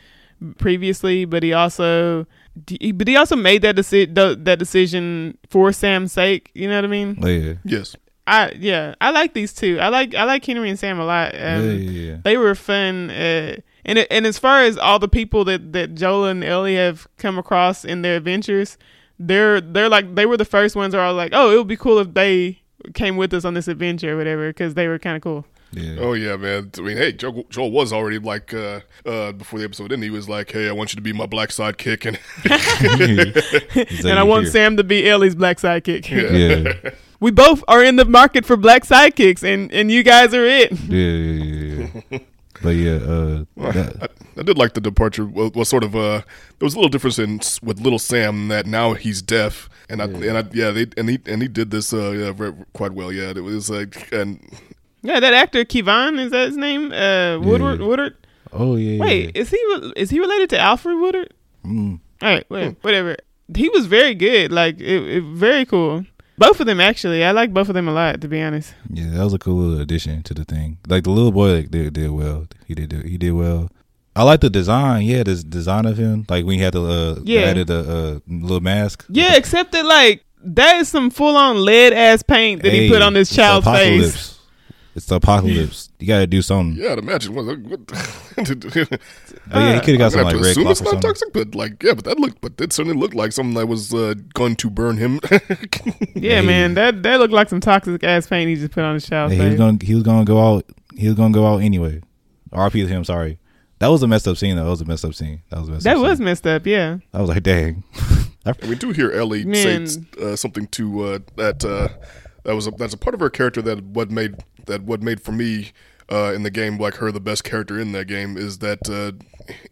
previously, but he also, but he also made that decision that decision for Sam's sake. You know what I mean? Yeah, Yes. I yeah, I like these two. I like I like Henry and Sam a lot. Um, yeah, yeah, yeah. they were fun. Uh, and it, and as far as all the people that that Joel and Ellie have come across in their adventures, they're they're like they were the first ones that are like, oh, it would be cool if they came with us on this adventure or whatever, because they were kind of cool. Yeah. Oh yeah, man. I mean, hey, Joel, Joel was already like uh, uh, before the episode ended. He was like, "Hey, I want you to be my black sidekick," and and I want here. Sam to be Ellie's black sidekick. Yeah, we both are in the market for black sidekicks, and and you guys are it. yeah, yeah, yeah, yeah. But yeah, uh, that- I, I did like the departure. Was, was sort of uh, there was a little difference in with little Sam that now he's deaf, and I and I yeah they and he and he did this uh yeah, very, quite well. Yeah, it was like and Yeah, that actor Keivonn is that his name? Uh, Woodard. Yeah. Woodard. oh yeah. yeah. Wait, is he is he related to Alfre Woodard? Mm. All right, wait, whatever. He was very good. Like it, it, very cool. Both of them actually. I like both of them a lot, to be honest. Yeah, that was a cool little addition to the thing. Like the little boy like, did did well. He did he did well. I like the design. Yeah, this design of him. Like when he had the uh, Yeah. added the uh, little mask. Yeah, except that like that is some full on lead ass paint that he put on this child's face. Apocalypse. It's the apocalypse. You got to do something. Yeah, I'd imagine. What, what, But yeah, he could have got some gonna have like red assume cloth it's or not something. toxic, but like, yeah, but that looked, but it certainly looked like something that was uh, going to burn him. Yeah, Hey. man, that that looked like some toxic ass paint he just put on his shower. Hey, he was face. going. He was going to go out. He was going to go out anyway. RP to him. Sorry. That was a messed up scene. though. That was a messed up scene. That was messed That up was Scene. messed up. Yeah. I was like, dang. And we do hear Ellie Man. say uh, something to uh, that uh, that was a, that's a part of her character that what made that what made for me uh, in the game like her the best character in that game is that uh,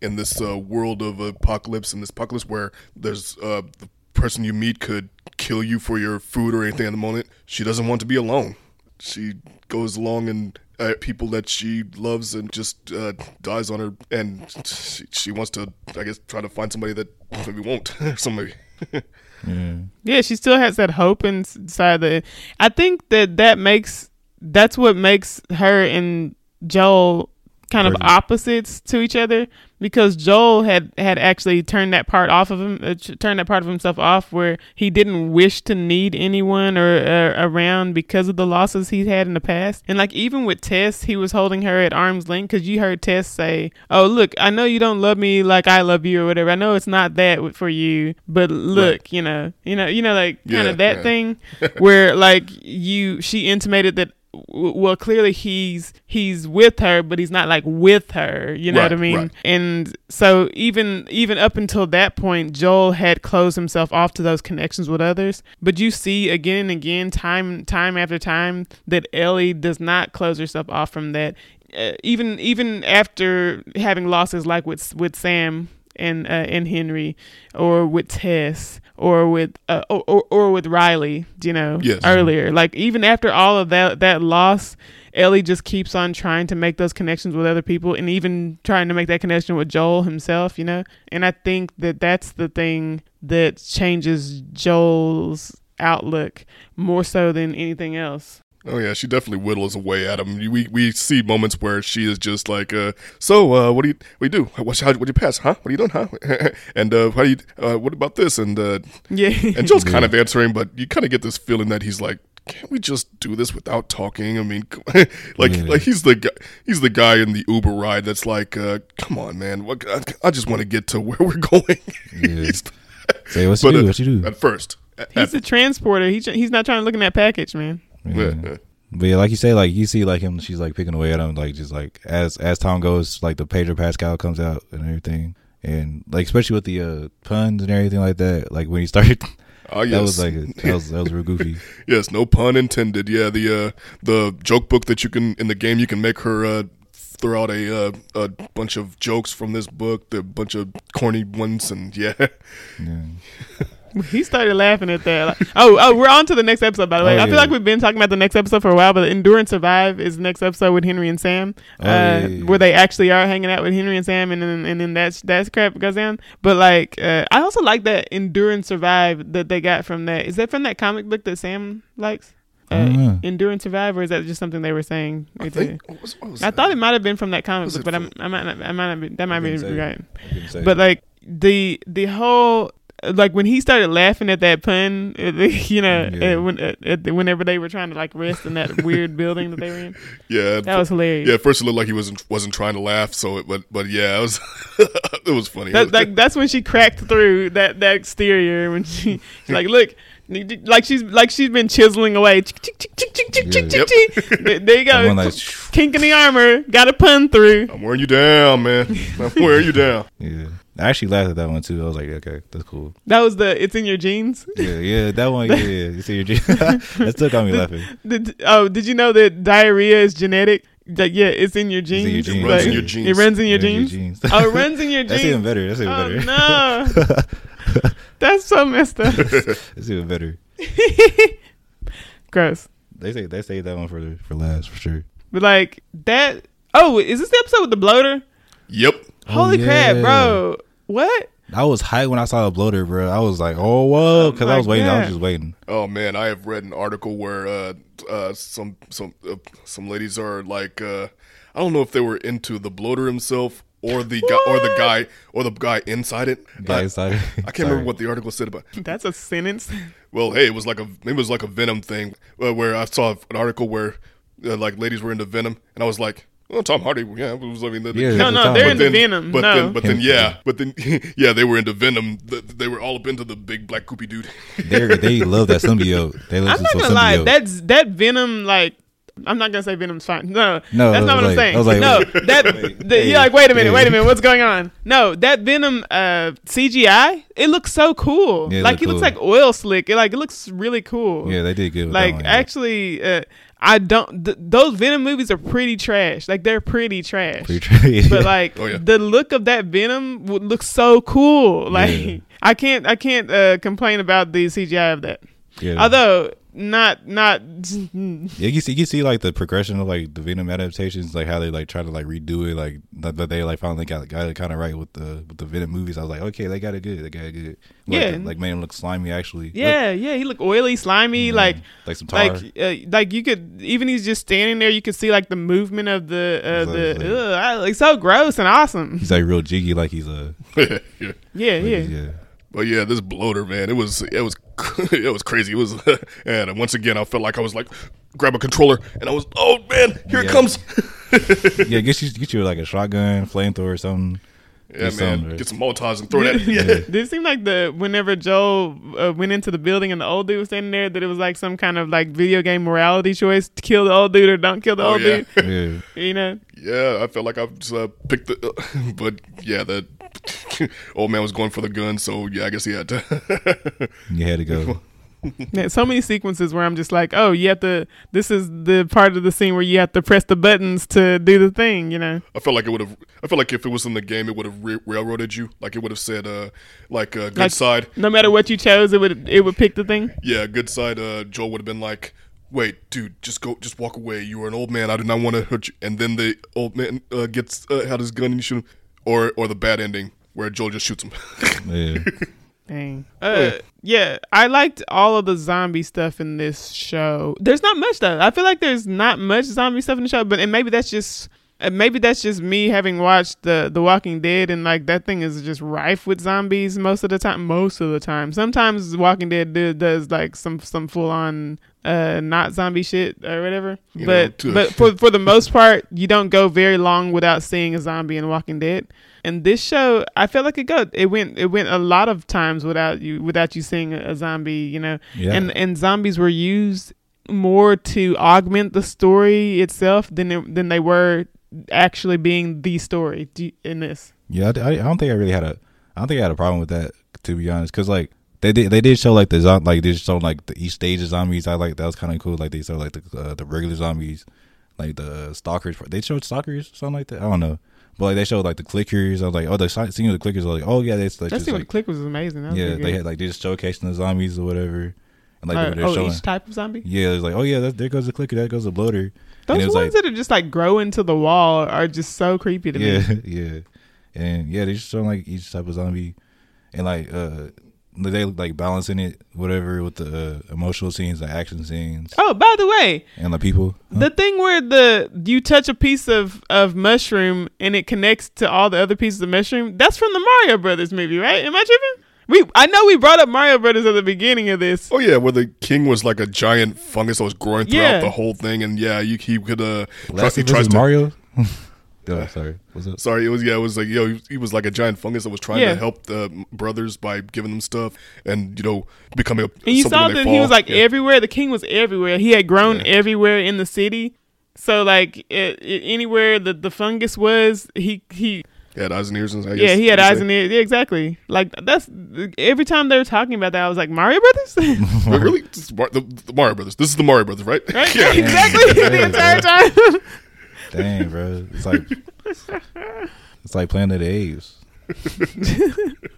in this uh, world of apocalypse in this apocalypse where there's uh, the person you meet could kill you for your food or anything at the moment she doesn't want to be alone. She goes along and uh, people that she loves and just uh, dies on her and she, she wants to i guess try to find somebody that maybe won't. Somebody Yeah. Yeah, she still has that hope inside the. I think that that makes that's what makes her and Joel kind of opposites to each other because Joel had had actually turned that part off of him, uh, ch- turned that part of himself off where he didn't wish to need anyone or uh, around because of the losses he's had in the past. And like even with Tess, he was holding her at arm's length because you heard Tess say, "Oh, look, I know you don't love me like I love you or whatever. I know it's not that for you, but look, you know, you know, you know, like kind Yeah, of that yeah. thing where like you, she intimated that." Well, clearly he's he's with her, but he's not like with her. You know what I mean? right. And so even even up until that point, Joel had closed himself off to those connections with others. But you see again and again, time time after time, that Ellie does not close herself off from that. Uh, even even after having losses like with with Sam and uh, and Henry, or with Tess, or with uh, or, or or with Riley, you know, Yes. earlier. Like even after all of that that loss, Ellie just keeps on trying to make those connections with other people, and even trying to make that connection with Joel himself, you know. And I think that that's the thing that changes Joel's outlook more so than anything else. Oh yeah, she definitely whittles away at him. We we see moments where she is just like, uh, so uh, what do you what do you do? What how what do you pass? Huh? What are you doing? Huh? and uh, how do you uh, what about this? And uh, Yeah. and Joel's kind of answering, but you kind of get this feeling that he's like, can't we just do this without talking? I mean, like Yeah. like he's the guy he's the guy in the Uber ride that's like, uh, come on, man, what, I, I just want to get to where we're going. He's- Say what you but do. uh, What you do. at first. At, He's the transporter. He, he's not trying to look in that package, man. Yeah. But yeah, like you say, like you see, like him, she's like picking away at him, like just like as as time goes, like the Pedro Pascal comes out and everything, and like especially with the uh, puns and everything like that. Like when he started, Oh yes, that was like that was that was real goofy. Yes, no pun intended. Yeah, the uh, the joke book that you can in the game you can make her uh, throw out a uh, a bunch of jokes from this book, the bunch of corny ones, and yeah, Yeah. He started laughing at that. Like, oh, oh, we're on to the next episode. By the way, Oh, I feel yeah. like we've been talking about the next episode for a while, but Endure and Survive" is the next episode with Henry and Sam, Oh, uh, yeah, yeah, where they actually are hanging out with Henry and Sam, and then and then that's that's crap goes down. But like, uh, I also like that Endure and Survive" that they got from that. Is that from that comic book that Sam likes? Uh, don't know. Endure and Survive, or is that just something they were saying? I think what was, what was I thought it might have been from that comic book, but I'm, I might not, I might not be, that might be right. I couldn't say. But like the the whole like when he started laughing at that pun, uh, you know, Yeah. uh, when, uh, at whenever they were trying to like rest in that weird building that they were in, yeah, that was hilarious. yeah. First, it looked like he wasn't wasn't trying to laugh, so it, but but yeah, it was it was funny. That, like that's when she cracked through that that exterior when she she's like look like she's like she's been chiseling away Yeah. there there you go like, kink in the armor got a pun through I'm wearing you down, man. I'm wearing you down. yeah, I actually laughed at that one too. I was like, okay, that's cool. that was the it's in your jeans Yeah, yeah, that one. Yeah, yeah. You see your G- that still got me laughing. Did, oh, did you know that diarrhea is genetic? Like, yeah, it's in your genes. jeans. It runs in your jeans. It runs in your Yeah, jeans. jeans. Oh, it runs in your jeans. That's even better. That's even oh, better. no. That's so messed up. That's even better. Gross. They say they say that one for for last for sure. But like that. Oh, is this the episode with the bloater? Yep. Oh, Holy crap, bro! What? I was hyped when I saw the bloater, bro. I was like, oh whoa, because my I was waiting. I was just waiting. Oh man, I have read an article where uh, uh, some some uh, some ladies are like, uh, I don't know if they were into the bloater himself or the guy or the guy or the guy inside it. Guy I, inside. I can't remember what the article said about. That's a sentence. Well, hey, it was like a it was like a Venom thing uh, where I saw an article where uh, like ladies were into Venom, and I was like, well, Tom Hardy, yeah, it was. I mean, the, Yeah, No, no, time. they're But into then, Venom. But no. then, but then, yeah, but then, yeah, they were into Venom. Th- They were all up into the big black goopy dude. They they love that symbiote. They love I'm not gonna lie. That's that Venom. Like, I'm not gonna say Venom's fine. No, No, that's not what was I'm saying. I was like, no, wait. that Wait. the, Hey. you're like, wait a minute, Hey. wait a minute, what's going on? No, that Venom uh, CGI, it looks so cool. Yeah, it like look he looks like oil slick. It like it looks really cool. yeah, they did good. With like that one, yeah. actually, uh, I don't. Th- those Venom movies are pretty trash. Like they're pretty trash. Pretty true. but like Oh, yeah. the look of that Venom would look so cool. Like Yeah. I can't I can't uh, complain about the CGI of that. Yeah. Although not not Yeah, you see you can see like the progression of like the Venom adaptations, like how they like try to like redo it, like that, they like finally got got it kind of right with the with the Venom movies. I was like, okay, they got it good, they got it good. Like, Yeah. like made him look slimy actually. Look- yeah yeah he looked oily slimy like like some tar. like uh, like you could even he's just standing there you could see like the movement of the uh, like- the it's like- ugh, I- like so gross and awesome. he's like real jiggy, like he's a yeah. Yeah yeah. He's- yeah. But yeah, this bloater, man, it was it was it was crazy. It was, and once again, I felt like I was like grab a controller, and I was, oh man, here it comes. yeah, get you get you like a shotgun, flamethrower or something. Yeah, Do man, right? get some Molotovs and throw that. Yeah, Did it seem like the whenever Joe uh, went into the building and the old dude was standing there that it was like some kind of like video game morality choice to kill the old dude or don't kill the Oh, old yeah. dude? Yeah, You know? yeah. I felt like I just uh, picked the, but yeah, that old man was going for the gun, so yeah, I guess he had to. you had to go. Yeah, so many sequences where I'm just like, oh, you have to. This is the part of the scene where you have to press the buttons to do the thing. You know? I felt like it would have. I felt like if it was in the game, it would have ra- railroaded you. Like it would have said, uh, like uh, good Like- side. No matter what you chose, it would it would pick the thing. Yeah, good side. Uh, Joel would have been like, "Wait, dude, just go, just walk away. You are an old man. I do not want to hurt you." And then the old man uh, gets uh, out his gun and you shoot him, or or the bad ending where Joel just shoots him. Yeah, Dang. Uh, yeah, I liked all of the zombie stuff in this show. There's not much though. I feel like there's not much zombie stuff in the show, but and maybe that's just uh, maybe that's just me having watched the The Walking Dead and like that thing is just rife with zombies most of the time. Most of the time, sometimes Walking Dead do, does like some some full on uh not zombie shit or whatever. You but know, but for for the most part, you don't go very long without seeing a zombie in Walking Dead. And this show, I felt like it go. It went. It went a lot of times without you, without you seeing a, a zombie. You know, yeah. and and zombies were used more to augment the story itself than it, than they were actually being the story in this. Yeah, I, I don't think I really had a. I don't think I had a problem with that to be honest, because like they did they did show like the like they showed like the each stage of zombies. I like that was kind of cool. Like they showed like the uh, the regular zombies, like the stalkers. They showed stalkers something like that. I don't know, but like they showed like the clickers. I was like, oh, the of the clickers. I was like, oh yeah, that's like That just scene with like the click was amazing. That was yeah, they had like they just showcasing the zombies or whatever, and like Uh, oh, showing. each type of zombie. Yeah, it was like, oh yeah, that, there goes the clicker, that goes the bloater. Those ones like, that are just like grow into the wall are just so creepy to yeah, me. yeah, and yeah, they just showing like each type of zombie, and like uh, they like balancing it whatever with the uh, emotional scenes, the action scenes, Oh, by the way, and the people. Huh? The thing where the you touch a piece of of mushroom and it connects to all the other pieces of mushroom, that's from the Mario Brothers movie, right? Am I tripping? We I know we brought up Mario Brothers at the beginning of this. oh yeah, where the king was like a giant fungus that was growing throughout Yeah. the whole thing, and yeah, you he could uh, Last he of Us is to. Mario. oh, sorry. What's up? Sorry, it was yeah, it was like yo, he, he was like a giant fungus that was trying Yeah. to help the brothers by giving them stuff and you know becoming a. And you saw that he was like Yeah. everywhere. The king was everywhere. He had grown Yeah. everywhere in the city. So like it, it, anywhere that the fungus was, he he He had eyes and ears. And I yeah he had eyes and ears. Yeah, exactly. Like that's every time they were talking about that, I was like Mario Brothers. Really? Mar- the, the Mario Brothers. This is the Mario Brothers, right? Right? yeah. exactly. the entire time. Dang, bro. It's like it's like Planet of the Apes.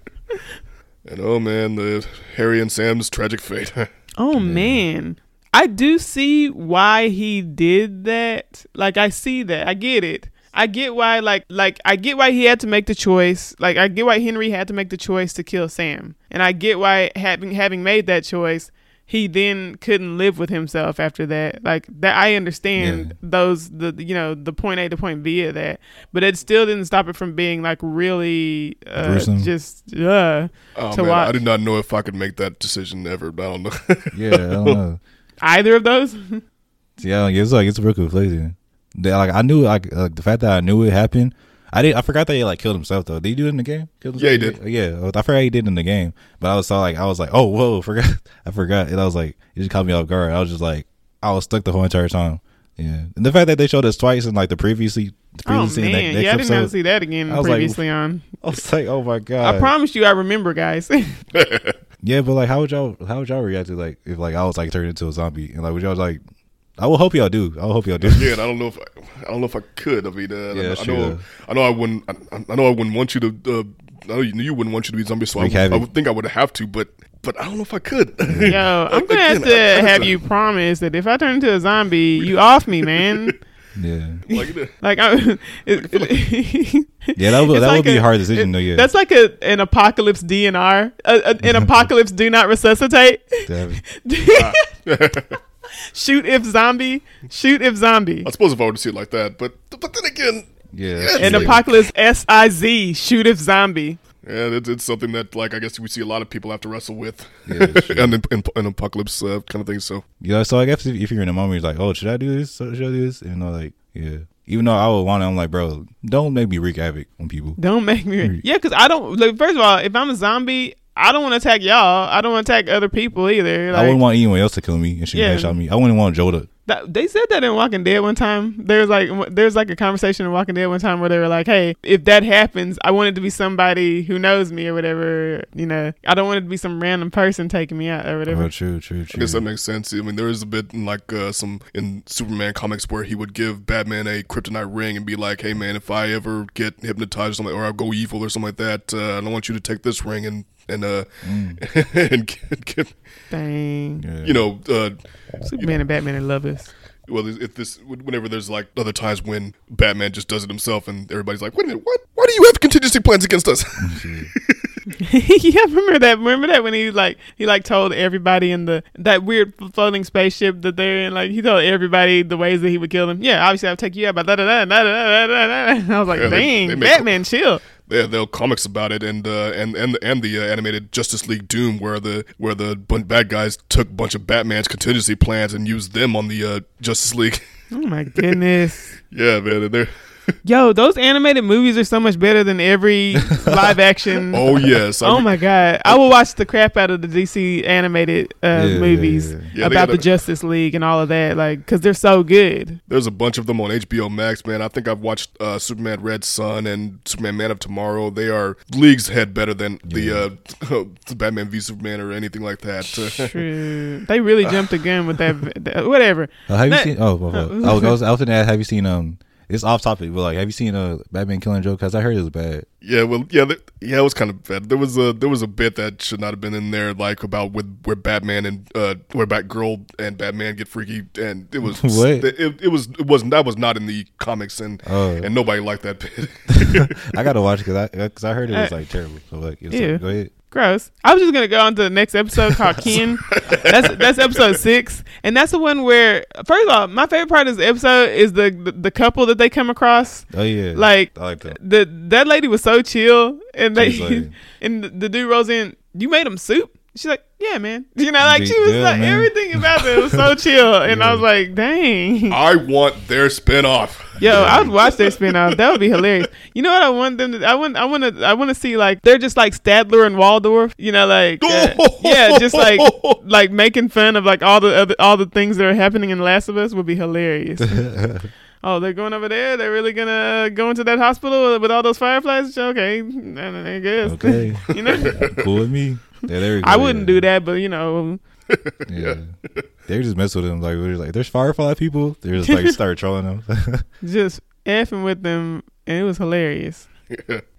And oh man, the Harry and Sam's tragic fate. Oh man. I do see why he did that. Like I see that. I get it. I get why like like I get why he had to make the choice. Like I get why Henry had to make the choice to kill Sam. And I get why having having made that choice, he then couldn't live with himself after that. Like that I understand Yeah. those the you know the point A to point B of that. But it still didn't stop it from being like really uh, just uh oh To man, I watch. did not know if I could make that decision ever. But I don't know. Yeah, I don't know. either of those. Yeah, it's like it's real conflicting. Like I knew, like, like the fact that I knew it happened. I did. I forgot that he like killed himself though. Did he do it in the game? Yeah, he himself? Yeah, oh, I forgot he did in the game. But I was so like, I was like, oh whoa, forgot. I forgot, and I was like, it just caught me off guard. I was just like, I was stuck the whole entire time. Yeah, and the fact that they showed us twice in like the previously, Oh previously that man, next yeah, I didn't episode, see that again I was like, previously on. I was like, oh my god. I promise you, I remember, guys. Yeah, but like, how would y'all how would y'all react to like if like I was like turned into a zombie and like would y'all like? I will hope y'all do. I will hope y'all do. Yeah, I don't know if I, I don't know if I could. I mean, uh, Yeah, I, I know, I know, I wouldn't. I, I know I wouldn't want you to. Uh, I know you, you wouldn't want you to be a zombie, so I, would- I would think I would have to, but but I don't know if I could. Yo, I'm gonna have to I- I- have you promise that if I turn into a zombie, you off me, man. yeah, like, Like, I, it, it- yeah. That would that like would be a hard it- decision though. Yeah, That's like a an apocalypse DNR. A, a, an apocalypse do not resuscitate. Damn. Shoot if zombie. Shoot if zombie. I suppose if I were to see it like that, but but then again, yeah. Yeah, An like- apocalypse S I Z. Shoot if zombie. yeah, it's, it's something that like I guess we see a lot of people have to wrestle with, Yeah, sure. and in, in, in apocalypse uh, kind of thing. So Yeah, so I guess if, if you're in a moment, you're like, oh, should I do this? Should I do this? And I'm like, yeah. Even though I would want to, I'm like, bro, don't make me wreak havoc on people. Don't make me. Yeah, because I don't. Like, first of all, if I'm a zombie, I don't want to attack y'all. I don't want to attack other people either. I Like, wouldn't want anyone else to kill me and shoot Yeah. headshot me. I wouldn't want Joe to. that, they said that in Walking Dead one time. There's like there's like a conversation in Walking Dead one time where they were like, "Hey, if that happens, I want it to be somebody who knows me or whatever. You know, I don't want it to be some random person taking me out or whatever." Oh, true, true, I true. guess that makes sense. I mean, there is a bit in like uh, some in Superman comics where he would give Batman a kryptonite ring and be like, "Hey, man, if I ever get hypnotized or something, or I go evil or something like that, uh, I don't want you to take this ring and and uh and get, get Dang, Yeah. you know uh Superman and Batman are lovers. well if this whenever there's like other times when Batman just does it himself and everybody's like, wait a minute, what? Why do you have contingency plans against us? yeah, remember that? Remember that when he like he like told everybody in the that weird floating spaceship that they're in. Like he told everybody the ways that he would kill them. Yeah, obviously I'll take you out. But da da da da da da da. da. I was like, Yeah, dang, they make- Batman, chill. They they'll comics about it and uh, and and and the uh, animated Justice League Doom where the where the bad guys took a bunch of Batman's contingency plans and used them on the uh, Justice League. Oh my goodness. yeah, man, they're Yo, those animated movies are so much better than every live action. oh yes, I Oh re- my god! I will watch the crap out of the DC animated uh, Yeah, yeah, movies yeah. Yeah, they about gotta- the Justice League and all of that, like because they're so good. There's a bunch of them on HBO Max, man. I think I've watched uh, Superman Red Sun and Superman Man of Tomorrow. They are leagues head better than the uh, Batman v Superman or anything like that. True. They really jumped the gun with that. that- whatever. Uh, have you That- seen? Oh, well, well, I was, I was, I was gonna ask, have you seen? Um, it's off topic, but like, have you seen uh Batman Killing Joke? Because I heard it was bad. Yeah, well, yeah, th- yeah, it was kind of bad. There was a there was a bit that should not have been in there, like about with where Batman and uh, where Batgirl and Batman get freaky, and it was What? It, it was it wasn't that was not in the comics, and Oh. and nobody liked that bit. I gotta watch it because I because I heard it was Uh, like terrible. So like, it's ew. like, go ahead. Gross. I was just gonna go on to the next episode called Kin. That's that's episode six, and that's the one where first of all, my favorite part of this episode is the the, the couple that they come across. Oh yeah, Like I like that. the that lady was so chill, and they like- and the, the dude rolls in. You made him soup. She's like, yeah, man. You know, like she was Yeah, like man. everything about it was so chill, and I was like, dang. I want their spinoff. Yo, I would watch their spinoff. That would be hilarious. You know what I want them to? I want. I want to. I want to see like they're just like Statler and Waldorf. You know, like uh, yeah, just like like making fun of like all the other all the things that are happening in Last of Us would be hilarious. Oh, they're going over there. They're really gonna go into that hospital with all those fireflies. Okay, I guess. Okay, you know, cool with me. Yeah, there we go. I wouldn't yeah. do that, but you know, Yeah, they just mess with them. Like we're like, there's firefly people. They just like start trolling them. just effing with them, and it was hilarious.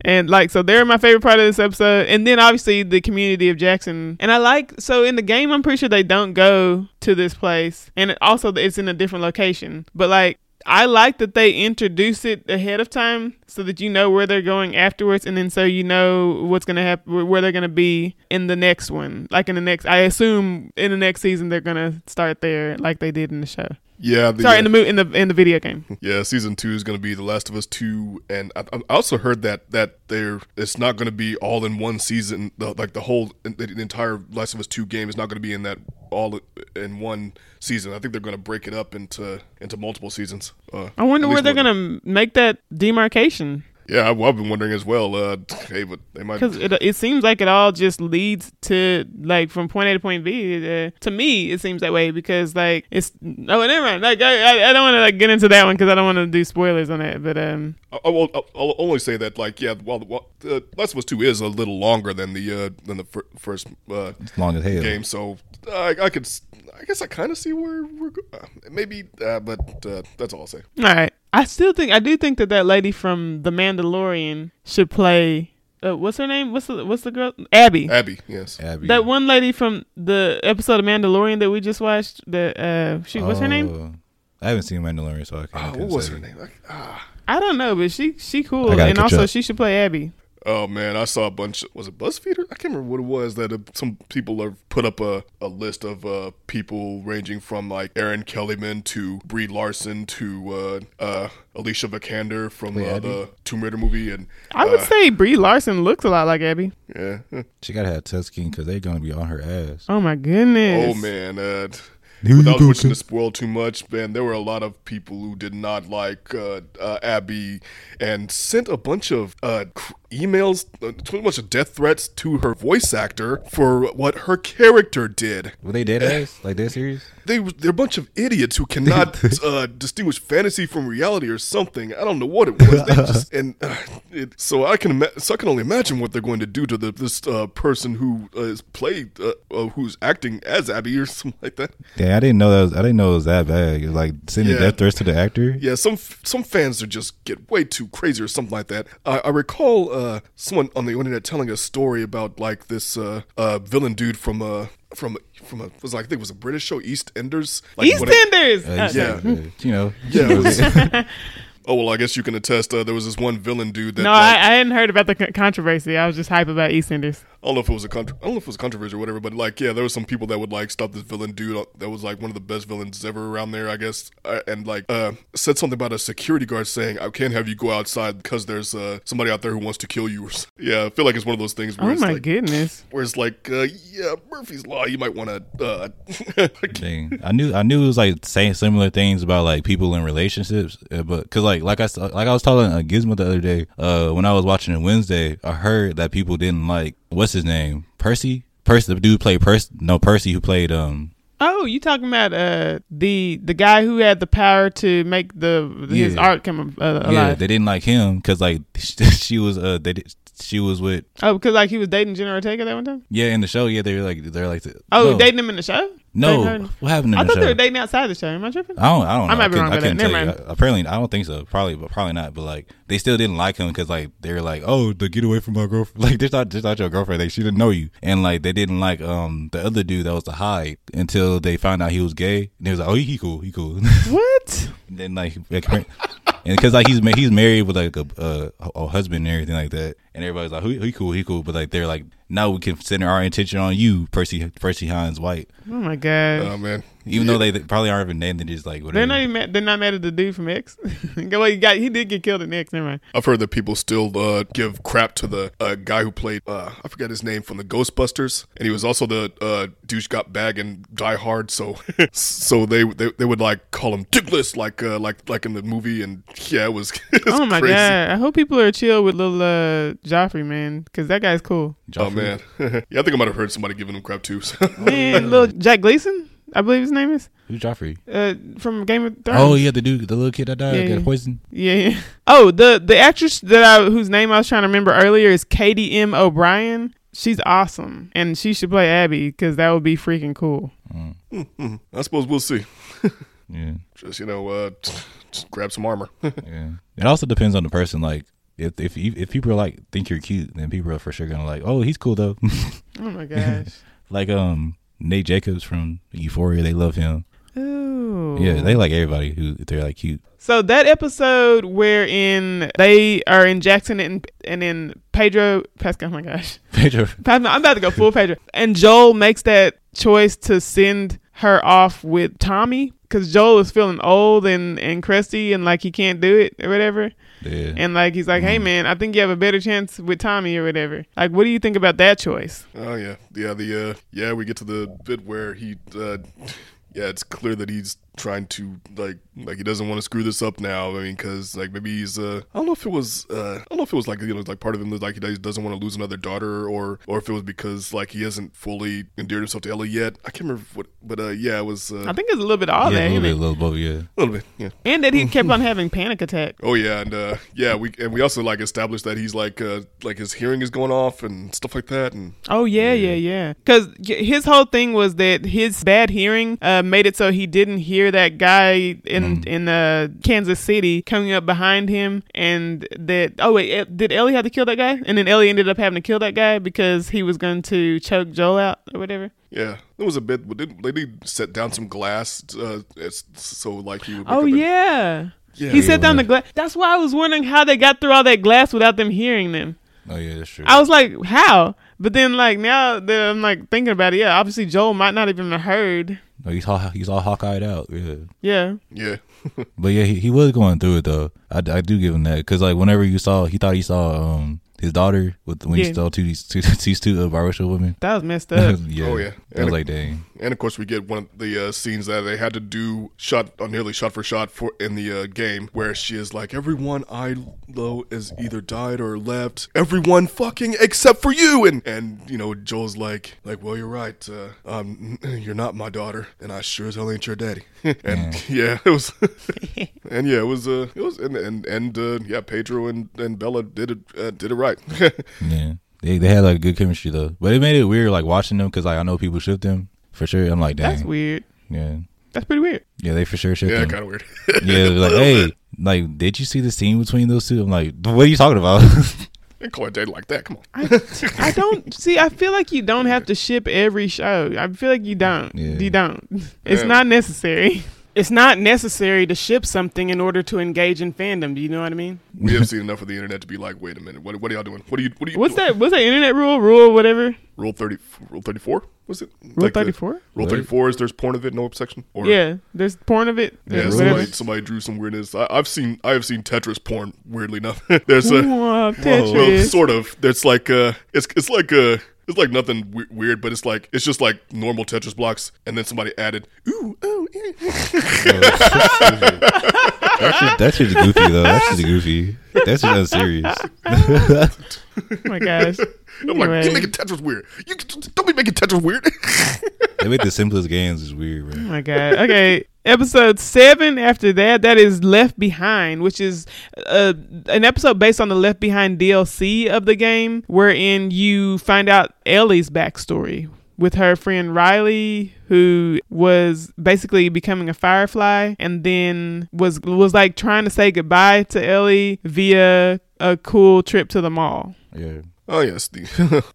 And like, so they're my favorite part of this episode. And then obviously the community of Jackson. And I like, so in the game, I'm pretty sure they don't go to this place. And it also, it's in a different location. But like, I like that they introduce it ahead of time so that you know where they're going afterwards. And then so you know what's to happen, where they're to be in the next one. Like in the next, I assume in the next season, they're to start there like they did in the show. Yeah, the, Sorry, uh, in the mo- in the in the video game. Yeah, season two is going to be The Last of Us two, and I, I also heard that that there it's not going to be all in one season. The, like the whole the, the entire Last of Us two game is not going to be in that all in one season. I think they're going to break it up into into multiple seasons. Uh, I wonder where they're gonna make that demarcation Yeah, I've, I've been wondering as well. Uh, hey, but they might. because it it seems like it all just leads to like from point A to point B. Uh, to me, it seems that way because like it's oh never mind. Like I I, I don't want to like get into that one because I don't want to do spoilers on that. But um I, I will, I'll, I'll only say that, like, yeah, well, while uh, Last of Us Two is a little longer than the uh, than the fir- first uh, It's long as hell. game, so I, I could, s- I guess, I kind of see where we're go- uh, maybe, uh, but uh, that's all I'll say. all right, I still think I do think that that lady from The Mandalorian should play. Uh, what's her name? What's the what's the girl? Abby. Abby, yes, Abby. That one lady from the episode of Mandalorian that we just watched. That uh, she what's her name? Oh, I haven't seen Mandalorian, so I can't. oh, couldn't what was her name? Like, ah. I don't know, but she she cool, and also up. she should play Abby. Oh man, I saw a bunch. Was it BuzzFeed? Or, I can't remember what it was. That uh, some people have put up a, a list of uh, people ranging from like Erin Kellyman to Brie Larson to uh, uh, Alicia Vikander from Wait, uh, Abby? the Tomb Raider movie, and I would uh, say Brie Larson looks a lot like Abby. yeah. She gotta have touch skin because they're gonna be on her ass. Oh my goodness. Oh man, uh, Here without you go, wishing to spoil too much, man, there were a lot of people who did not like uh, uh, Abby and sent a bunch of uh, cr- emails, uh, a bunch of death threats to her voice actor for what her character did. Were they dead ass? Like dead serious? They they're a bunch of idiots who cannot uh, distinguish fantasy from reality or something. I don't know what it was. They just and uh, it, so I can ima- so I can only imagine what they're going to do to the, this uh, person who uh, is played uh, uh, who's acting as Abby or something like that. Yeah, I didn't know that. Was, I didn't know it was that bad. Was like sending Yeah. death threats to the actor. Yeah, some some fans are just get way too crazy or something like that. I, I recall uh, someone on the internet telling a story about like this uh, uh, villain dude from uh, from from a was like I think it was a British show EastEnders. Like when it- EastEnders. Uh, yeah. uh, you know. Yeah, it was- oh well, I guess you can attest. Uh, there was this one villain dude that no, like, I, I hadn't heard about the co- controversy. I was just hype about EastEnders. I don't know if it was a contro- I don't know if it was a controversy or whatever, but like, yeah, there was some people that would like stop this villain dude uh, that was like one of the best villains ever around there, I guess, uh, and like uh, said something about a security guard saying, "I can't have you go outside because there's uh, somebody out there who wants to kill you." Yeah, I feel like it's one of those things where Oh it's my like, goodness. where it's like, uh, yeah, Murphy's Law, you might want to. Uh, Dang. I knew I knew it was like saying similar things about like people in relationships, uh, but because like like I s- like I was telling uh, Gizmo the other day uh, when I was watching it Wednesday, I heard that people didn't like what's his name Percy Percy the dude played Percy no Percy who played um Oh, you talking about uh the the guy who had the power to make the his art come uh, alive? yeah they didn't like him because like she was uh they did, she was with oh, because like he was dating Jenna Ortega that one time. yeah in the show yeah they were like they're like Oh, no, dating him in the show. no what happened in I the thought show they were dating outside the show. Am I tripping? I don't. I don't. I know. might be couldn't- wrong about couldn't tell you. Apparently, I don't think so. Probably, but probably not. But like, they still didn't like him because like they were like, oh, the get away from my girlfriend. Like, this not just not your girlfriend. Like, she didn't know you, and like they didn't like um the other dude that was the hide until they found out he was gay. And they was like, oh, he, he cool, he cool. What? and then like, like, and because like he's he's married with like a, a a husband and everything like that, and everybody's like, he, he cool, he cool. But like they're like, now we can center our intention on you, Percy Percy Hynes White. Oh my god. oh man, Even though they, they probably aren't even named, they're just like whatever. they're not even mad, they're not mad at the dude from X. well, he got he did get killed in X. Never mind. I've heard that people still uh, give crap to the uh, guy who played uh, I forget his name from the Ghostbusters, and he was also the uh, douche got bag and Die Hard. So so they, they they would like call him Dickless like uh, like like in the movie, and yeah, it was. it was oh my crazy. god. I hope people are chill with little uh, Joffrey man, because that guy's cool. Oh man, yeah, I think I might have heard somebody giving him crap too. so. Man, little Jack Gleeson, I believe his name is, Who's Joffrey? uh, from Game of Thrones. Oh yeah, the dude, the little kid that died, Yeah, got yeah. poisoned. Yeah, yeah. Oh, the the actress that I whose name I was trying to remember earlier is Katy M. O'Brian. She's awesome, and she should play Abby because that would be freaking cool. Mhm. I suppose we'll see. Yeah, Just you know, uh, just grab some armor. yeah. It also depends on the person. Like if if if people are like think you're cute, then people are for sure gonna like, oh, he's cool though. Oh my gosh. like um Nate Jacobs from Euphoria, they love him. Ooh. Yeah, they like everybody who they're like cute. So that episode wherein they are in Jackson and and in Pedro Pascal. Oh my gosh, Pedro, I'm about to go full Pedro. And Joel makes that choice to send her off with Tommy because Joel is feeling old and and crusty and like he can't do it or whatever. Yeah. And like he's like, hey Mhm. man, I think you have a better chance with Tommy or whatever. Like, what do you think about that choice? Oh yeah, yeah. The uh, yeah, we get to the bit where he, uh, yeah, it's clear that he's trying to like, like he doesn't want to screw this up now. I mean, because like maybe he's, uh, I don't know if it was, uh, I don't know if it was like you know like part of him was like he doesn't want to lose another daughter, or or if it was because like he hasn't fully endeared himself to Ellie yet. I can't remember what, but uh, yeah, it was uh, I think it's a little bit all yeah, that, a little bit, it? a little both, yeah. a little bit, yeah. and that he kept on having panic attack. Oh yeah, and uh, yeah, we and we also like established that he's like uh, like his hearing is going off and stuff like that, and Oh yeah, yeah, yeah. Because his whole thing was that his bad hearing uh, made it so he didn't hear that guy in in uh, Kansas City coming up behind him, and that oh wait, did Ellie have to kill that guy? And then Ellie ended up having to kill that guy because he was going to choke Joel out or whatever. Yeah, there was a bit. But did, they did set down some glass, uh, so like he would. Oh yeah. yeah. He set down yeah. the glass. That's why I was wondering how they got through all that glass without them hearing them. Oh yeah, that's true. I was like, how? But then, like now that I'm like thinking about it, yeah, obviously Joel might not even have heard. No, he's all he's all Hawkeyed out. Yeah. Yeah, yeah, But yeah, he, he was going through it though. I, I do give him that because like whenever you saw, he thought he saw um his daughter with when Yeah. he saw two these two these two uh, biracial women. that was messed up. yeah. Oh, yeah. I was like, dang. and of course we get one of the uh, scenes that they had to do shot, uh, nearly shot for shot for in the uh, game, where she is like, "Everyone I know is either died or left. Everyone fucking except for you." And and you know Joel's like, like, "Well, you're right. Uh, um, you're not my daughter, and I sure as hell ain't your daddy." and yeah, it was, and yeah, it was, uh, it was, and and and uh, yeah, Pedro and and Bella did it, uh, did it right. Yeah, they they had like good chemistry though, but it made it weird like watching them because like I know people ship them for sure. I'm like, dang, That's weird. yeah, That's pretty weird. yeah, they for sure shipped yeah, them. kind of weird. Yeah, they're like, hey, like, did you see the scene between those two? I'm like, what are you talking about? Ain't call it like that. Come on. I, I don't see. I feel like you don't have to ship every show. I feel like you don't. Yeah. You don't. It's Yeah. not necessary. It's not necessary to ship something in order to engage in fandom. Do you know what I mean? We have seen enough of the internet to be like, wait a minute, what, what are y'all doing? What are you? What are you? What's that? What's that internet rule? Rule whatever. Rule thirty. Rule thirty four. Was it? Rule Like thirty four. Rule thirty four is there's porn of it, no section. Or, Yeah, there's porn of it. Yeah, There's Really? whatever. somebody, somebody drew some weirdness. I, I've seen I have seen Tetris porn. Weirdly enough, there's a Whoa, well, Tetris. sort of. There's like uh, it's it's like uh, it's like nothing we- weird, but it's like it's just like normal Tetris blocks, and then somebody added, ooh, oh, yeah. that shit, that shit's goofy though. That shit's goofy. That's just unserious. oh my gosh. I'm like, Anyway. you making Tetris weird. You don't be making Tetris weird. they make the simplest games is weird, Oh my god. Okay. Episode seven after that, that is Left Behind, which is uh, an episode based on the Left Behind DLC of the game, wherein you find out Ellie's backstory with her friend Riley, who was basically becoming a firefly and then was was like trying to say goodbye to Ellie via a cool trip to the mall. Yeah. Oh yes, the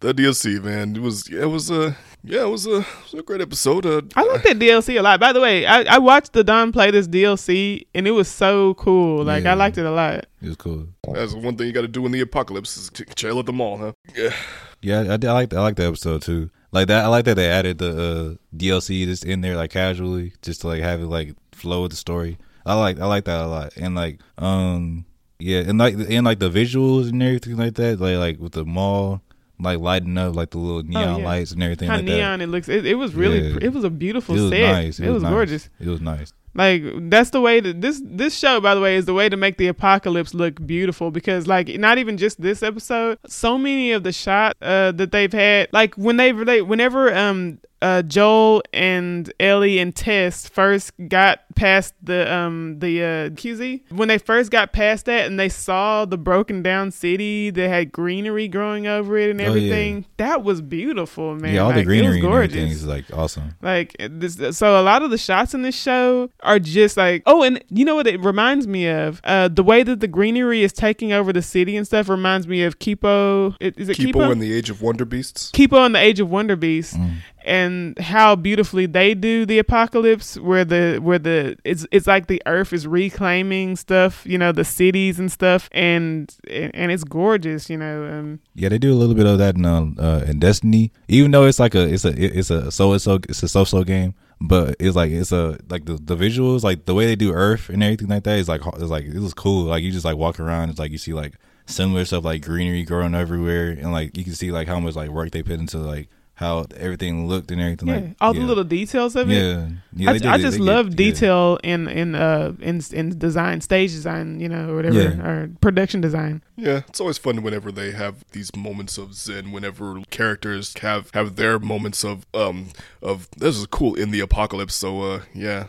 the DLC man. It was it was a yeah, it was a, it was a great episode. Uh, I like that DLC a lot. By the way, I, I watched the Don play this DLC and it was so cool. Like Yeah. I liked it a lot. It was cool. that's one thing you got to do in the apocalypse is ch- chill at the mall, huh? Yeah, Yeah, I, I like I like the episode too. Like that, I like that they added the uh, DLC just in there like casually, just to like have it like flow with the story. I like I like that a lot, and like um yeah, and like and like the visuals and everything like that, like like with the mall like lighting up like the little neon Oh, yeah. lights and everything How like neon it looks. It, it was really. Yeah. It was a beautiful that. It was set. nice. It, was, nice. gorgeous. It was nice. Like that's the way that this this show, by the way, is the way to make the apocalypse look beautiful. Because like not even just this episode, so many of the shots uh, that they've had, like when they relate, whenever um uh Joel and Ellie and Tess first got past the um the uh QZ when they first got past that and they saw the broken down city that had greenery growing over it and Oh, yeah. everything that was beautiful man yeah, all Like, the it was greenery and gorgeous everything is like awesome. like this, so a lot of the shots in this show are just like oh, and you know what it reminds me of? Uh, the way that the greenery is taking over the city and stuff reminds me of Kipo. Is it Kipo Kipo? and the Age of Wonder Beasts. Kipo in the Age of Wonder Beast, Mm. And how beautifully they do the apocalypse, where the where the it's it's like the Earth is reclaiming stuff, you know, the cities and stuff, and and it's gorgeous, you know. Um, Yeah, they do a little bit of that in, um, uh, in Destiny. Even though it's like a it's a it's a so it's so it's a so so game. but it's like it's a like the, the visuals like the way they do Earth and everything like that is like it's like it was cool. Like you just like walk around, it's like you see like similar stuff like greenery growing everywhere, and like you can see like how much like work they put into like how everything looked and everything. Yeah, like all yeah. the little details of it. Yeah, yeah. I, did I just love get- yeah. detail in in uh in in design, stage design, you know, or whatever, Yeah. or production design. Yeah, it's always fun whenever they have these moments of zen. Whenever characters have have their moments of um of this is cool in the apocalypse. So uh yeah,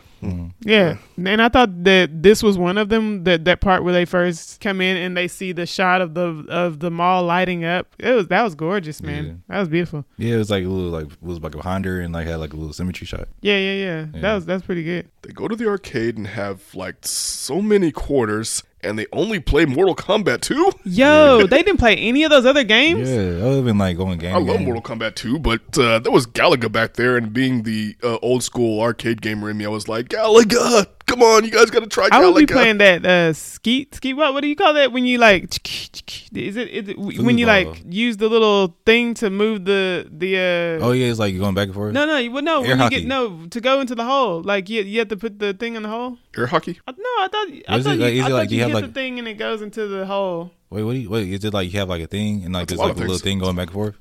Yeah, and I thought that this was one of them. That that part where they first come in and they see the shot of the of the mall lighting up. It was that was gorgeous, man. Yeah. That was beautiful. Yeah, it was like a little like it was like behind her and like had like a little symmetry shot. Yeah, yeah, yeah. Yeah. That was that's pretty good. they go to the arcade and have like so many quarters, and they only play Mortal Kombat 2. Yo, they didn't play any of those other games. Yeah, I would have been like going game. I love game. Mortal Kombat 2, but uh, there was Galaga back there, and being the uh, old school arcade gamer in me, I was like, Galaga, come on, you guys got to try I would be Galaga. playing that uh skeet skeet what what do you call that when you like is it, is it when you like use the little thing to move the the uh Oh yeah, it's like you're going back and forth. no no you- well, no Air when you get no to go into the hole like you you have to put the thing in the hole Air hockey? I- no I thought I Is thought it you, like- is I it thought like you, you have hit like- the thing and it goes into the hole Wait, what? Do you, wait, is it like you have like a thing and like That's there's lot like a little thing going back and forth?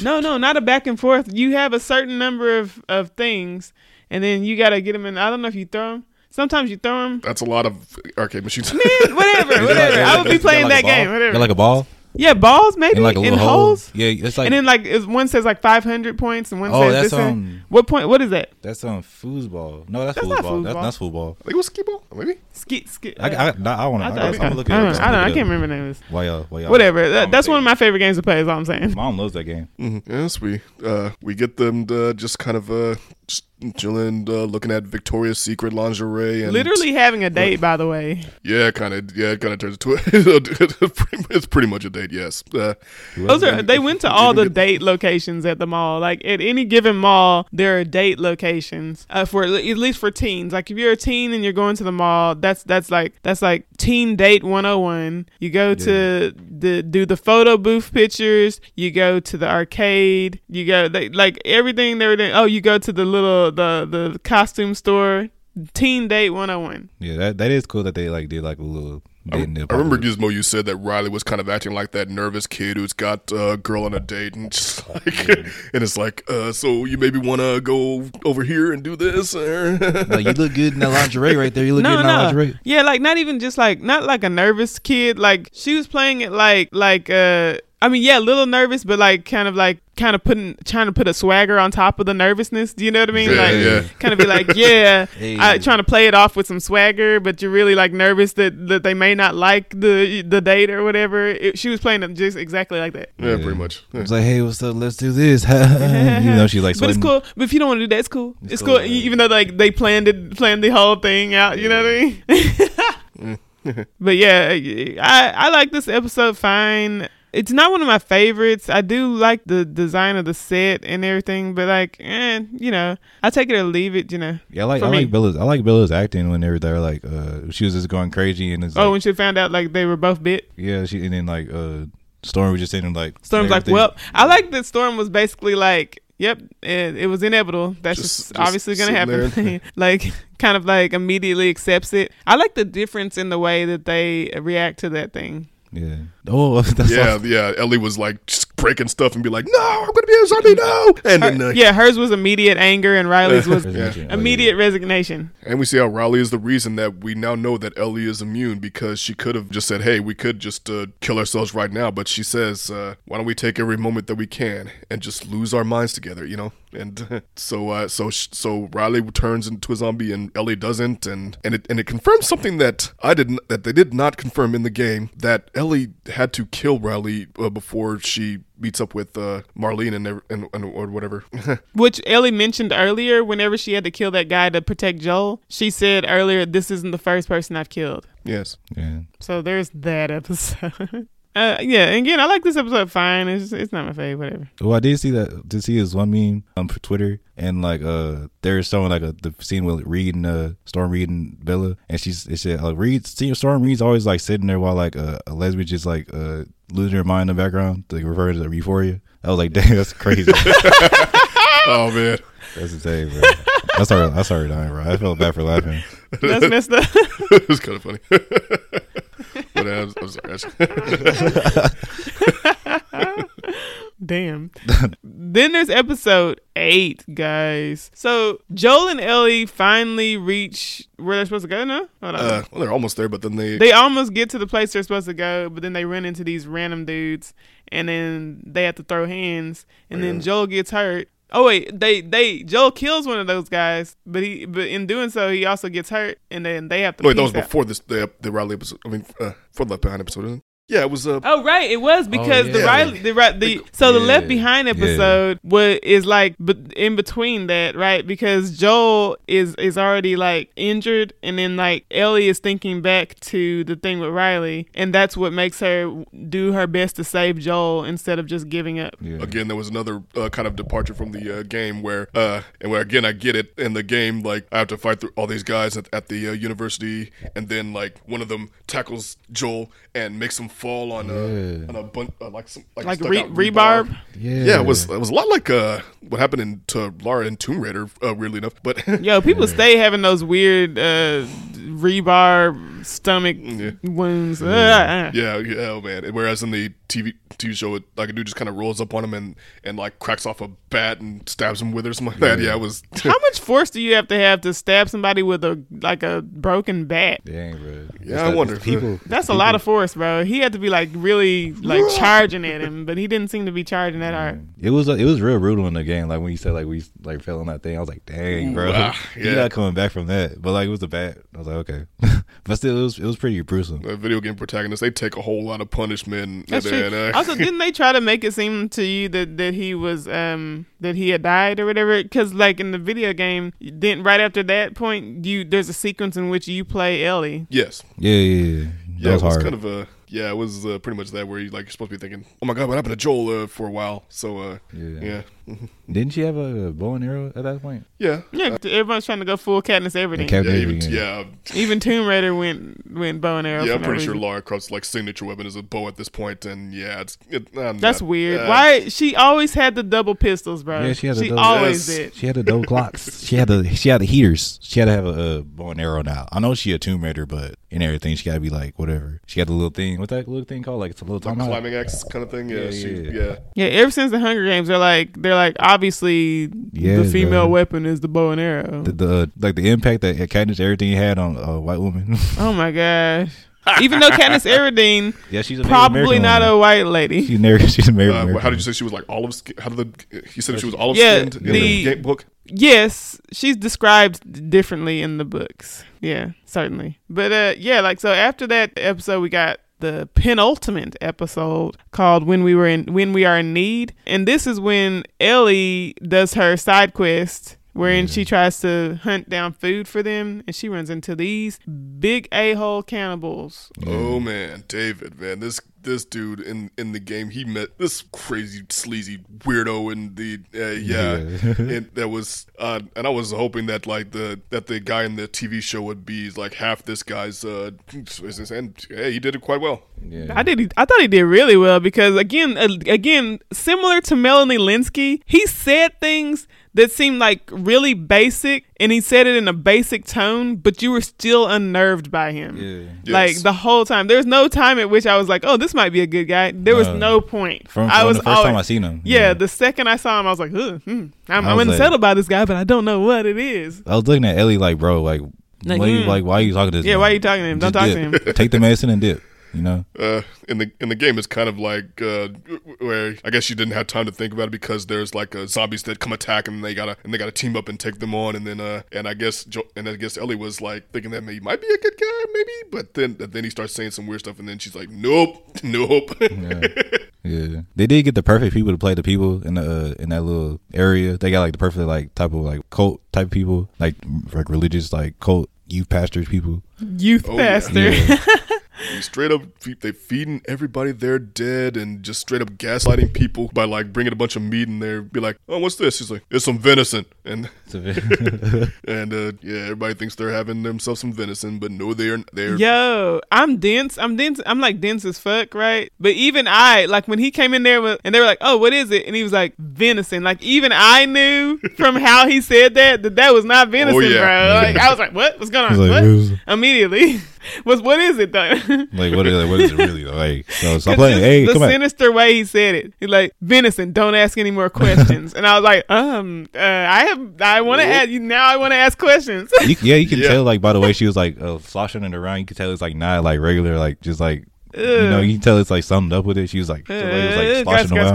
no no not a back and forth you have a certain number of of things and then you got to get them in I don't know if you throw them sometimes you throw them That's a lot of arcade machines. whatever whatever like- I would be playing like that game whatever Yeah, like a ball yeah balls maybe and like a in little hole. holes Yeah, it's like and then like is- one says like 500 points and one Oh, says that's this and- um- what point what is that that's um foosball. No, that's, That's not foosball. That's that's football. I think it was skee ball, maybe. ski ski I, I, nah, I want to. thought it I'm was kinda- look I don't know, I, don't know, I can't remember the name of this Why y'all? Why y'all? whatever that, that's one of my favorite games to play is all I'm saying Mom loves that game. Mm-hmm. Yes, we uh, we get them to just kind of uh, just chilling, uh, looking at Victoria's Secret lingerie, and literally having a date by the way. Yeah, kind of, yeah, it kind of turns into a, it's pretty much a date. Yes, uh, those are they went to all the date locations at the mall. Like at any given mall there are date locations uh, for at least for teens. Like if you're a teen and you're going to the mall that's that's like that's like teen date 101 you go to the do the photo booth pictures. You go to the arcade. You go they, like everything they were doing. Oh you go to the little the the costume store. Teen date 101 Yeah, that that is cool that they like did like a little. I, date in the I remember. Gizmo. You said that Riley was kind of acting like that nervous kid who's got a girl on a date, and just like, and it's like, uh, so you maybe want to go over here and do this, or like you look good in that lingerie right there. You look good no, in that no. lingerie. Yeah, like not even just like not like a nervous kid. Like she was playing it like like uh I mean, yeah, a little nervous, but like kind of like kind of putting trying to put a swagger on top of the nervousness. Do you know what I mean? Yeah, like yeah. kind of be like, yeah, Hey. I, trying to play it off with some swagger, but you're really like nervous that that they may not like the the date or whatever. It, she was playing it just exactly like that. yeah, pretty much. Yeah. It's like, hey, what's up? Let's do this. Even though she's like but it's cool. But if you don't want to do that, it's cool. It's, It's cool. cool, yeah. Even though like they planned it, planned the whole thing out. You know what I mean? Mm. but yeah, I I like this episode fine. It's not one of my favorites. I do like the design of the set and everything, but like, eh, you know, I take it or leave it. You know. Yeah, I like I me. like Bella's I like Bella's acting when they were there. Like, uh, she was just going crazy and it's Oh, like, when she found out like they were both bit. yeah, she and then like uh, Storm was just sitting like Storm's like, well, I like that Storm was basically like, yep, it, it was inevitable. That's just, Just- just obviously going to happen. like, kind of like immediately accepts it. I like the difference in the way that they react to that thing. Yeah. Oh, that's Yeah, awesome. yeah. Ellie was like just breaking stuff and be like, "No, I'm gonna be a zombie, no!" And then, uh, yeah, hers was immediate anger, and Riley's was Yeah. Oh, immediate resignation. and we see how Riley is the reason that we now know that Ellie is immune because she could have just said, "Hey, we could just uh, kill ourselves right now," but she says, uh, "Why don't we take every moment that we can and just lose our minds together?" You know. And so, uh, so, so Riley turns into a zombie, and Ellie doesn't, and and it and it confirms something that I didn't that they did not confirm in the game that Ellie had to kill Riley uh, before she meets up with uh, Marlene and, and, and or whatever. Which Ellie mentioned earlier, whenever she had to kill that guy to protect Joel, she said earlier, "This isn't the first person I've killed." yes. Yeah. So there's that episode. uh, yeah, and again, I like this episode fine. It's it's not my favorite, whatever. Well, I did see that. Did see this one meme um for Twitter, and like uh, they're showing like a the scene with Reid and uh Storm Reid and Bella, and she's it said uh, Reid, see Storm Reid's always like sitting there while like uh, a lesbian just like uh losing her mind in the background, like referring to Euphoria. I was like, dang, that's crazy. Oh man. That's insane, bro. I started, I started dying, bro. I felt bad for laughing. That's messed up. it was kind of funny. But I'm, I'm sorry. Damn. then there's episode eight, guys. So Joel and Ellie finally reach where they're supposed to go now. Uh, well, they're almost there, but then they, they almost get to the place they're supposed to go, but then they run into these random dudes, and then they have to throw hands, and then Yeah. Joel gets hurt. Oh wait, they they Joel kills one of those guys, but he but in doing so he also gets hurt, and then they have to. wait, that was out. before this the the Riley episode. I mean, uh, for the Left Behind episode, isn't it? Yeah, it was. Uh, Oh right, it was because the yeah. Riley, the, right, the so the Yeah. Left Behind Yeah. episode was is like but in between that, right? Because Joel is is already like injured, and then like Ellie is thinking back to the thing with Riley, and that's what makes her do her best to save Joel instead of just giving up. Yeah. again there was another uh, kind of departure from the uh, game where uh and where again i get it in the game like i have to fight through all these guys at, at the uh, university and then like one of them tackles joel and makes him fall on Yeah. a on a bun- uh, like some like, Like re- out rebarb. Yeah. yeah it was it was a lot like uh what happened in to lara in tomb raider uh, weirdly enough but Yo, people stay having those weird uh, rebar stomach Yeah. wounds. Uh, yeah yeah oh man whereas in the tv tv show it like a dude just kind of rolls up on him and and like cracks off a bat and stabs him with it or something like that yeah it was How much force do you have to have to stab somebody with a like a broken bat? Dang, bro. Yeah, I wonder if, uh, people. That's a lot of force, bro. He had to be like really like charging at him, but he didn't seem to be charging that hard. It was it was real brutal in the game. Like when you said like we like fell on that thing, I was like, dang, bro, Ooh, ah, you're yeah. not coming back from that. But like it was a bat. I was like, okay, but still, it was it was pretty gruesome. uh, video game protagonists they take a whole lot of punishment That's and, true. uh, Also, didn't they try to make it seem to you that that he was um that he had died or whatever? Because like in the video game, then right after that point, you there's a sequence in which you play Ellie. yes Yeah, yeah, yeah. That yeah was it was kind of a yeah it was uh, pretty much that where you like you're supposed to be thinking oh my god what happened to joel uh, for a while so uh yeah. yeah Didn't she have a bow and arrow at that point? yeah Yeah, everybody's trying to go full Katniss Everdeen. Cat- yeah, even, Everything, yeah, Even Tomb Raider went went bow and arrow. yeah. I'm no pretty sure reason. Lara Croft's like signature weapon is a bow at this point, and yeah, it's it, That's not- weird. uh, Why she always had the double pistols, bro? Yeah, she had the double- always Yes. did. She had the double clocks. She had the she had the heaters. She had to have a, a bow and arrow now. I know she a Tomb Raider, but in everything she got to be like whatever. She got the little thing. What's that little thing called? Like it's a little Like climbing axe kind of thing. Yeah, Yeah, she, yeah. yeah. Yeah, ever since the Hunger Games, they're like they're like obviously Yeah, the female bro. weapon is the bow and arrow. The, the like the impact that Katniss Everdeen had on a white woman. oh my gosh! Even though Katniss Everdeen yeah, she's a probably American not a white lady. She's Native. She's a Native Uh, how did you say she was like olive? Skin? How did the? You said she was olive Yeah, skinned in the- the book. Yes, she's described differently in the books. Yeah, certainly. But uh yeah, like so after that episode we got the penultimate episode called when we were in when we are in need. And this is when ellie does her side quest wherein she tries to hunt down food for them and she runs into these big a-hole cannibals. Oh man, David, man, this this dude in in the game, he met this crazy sleazy weirdo in the uh, yeah, Yeah. and that was uh, and I was hoping that like the that the guy in the TV show would be like half this guy's uh, and hey, he did it quite well. Yeah. I did. I thought he did really well because again, uh, again, similar to Melanie Lynskey, he said things that seemed like really basic, and he said it in a basic tone, but you were still unnerved by him. Yeah. Like Yes. the whole time, there was no time at which I was like, "Oh, this might be a good guy." There was No. no point. From, I was the first always- time I seen him. Yeah, the second I saw him, I was like, hmm, I'm, I I'm was like- unsettled by this guy, but I don't know what it is. I was looking at Ellie like, bro, like, Like, why, you- mm. like, why are you talking to this? Yeah, man? why are you talking to him? Don't Just talk to him. Take the medicine and dip. You know. Uh, in the in the game, it's kind of like uh, where I guess you didn't have time to think about it because there's like uh, zombies that come attack and they gotta and they gotta team up and take them on and then uh and I guess jo- and I guess Ellie was like thinking that maybe might be a good guy maybe but then then he starts saying some weird stuff and then she's like nope nope Yeah. yeah. They did get the perfect people to play the people in the uh, in that little area. They got like the perfect like type of like cult type people, like like religious like cult youth pastors people. Youth Oh, yeah. pastor. Yeah. He straight up, fe- they feeding everybody they're dead and just straight up gaslighting people by like bringing a bunch of meat in there. Be like, oh, what's this? He's like, it's some venison, and and uh, yeah, everybody thinks they're having themselves some venison, but no, they're they're Yo, I'm dense. I'm dense. I'm like dense as fuck, right? But even I, like when he came in there with, and they were like, "Oh, what is it?" And he was like, "Venison." Like even I knew from how he said that that that was not venison, Oh, yeah. bro. Like I was like, "What? What's going on?" Like, what? "What is it?" Immediately, was what is it though? like what is like, what is it really though? Like so stop 'Cause playing. just Hey, the come on. sinister way he said it. He's like, "Venison, don't ask any more questions." and I was like, "Um, uh, I have, I want to ask you now. I want to ask questions." You, yeah, you can Yeah. tell like by the way she was like uh, sloshing it around. You can tell it's like not like regular, like just like you know. You can tell it's like summed up with it. She was like, the was like sloshing around.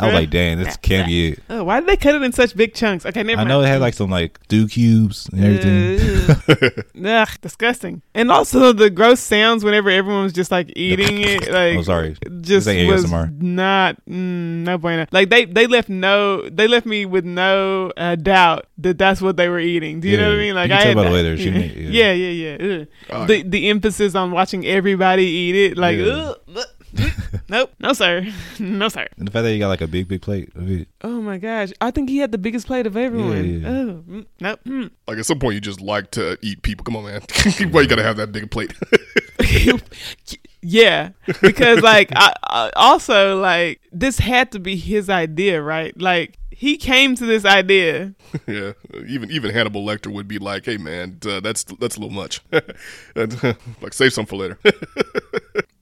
I was like, damn, this can't be it. Oh, why did they cut it in such big chunks? Okay, never I mind. know it had like some like stew cubes and everything. Ugh, disgusting. And also the gross sounds whenever everyone was just like eating it. Like, Oh, sorry. just This ain't was ASMR. not mm, no bueno. Like they they left no they left me with no uh, doubt that that's what they were eating. Do you know what I mean? Like You can I tell by the way they were shooting it, Yeah, yeah. yeah. Ugh. Oh, the the emphasis on watching everybody eat it. Like, Yeah. ugh, ugh, nope, no sir, no sir. and the fact that you got like a big big plate of it. Oh my gosh, I think he had the biggest plate of everyone. Yeah. Oh, mm, nope. mm. like at some point you just like to eat people. Come on, man, why you gotta have that big plate? yeah, because like I, I also like this had to be his idea, right? Like he came to this idea. yeah, even even Hannibal Lecter would be like, hey man, uh, that's that's a little much. like save some for later.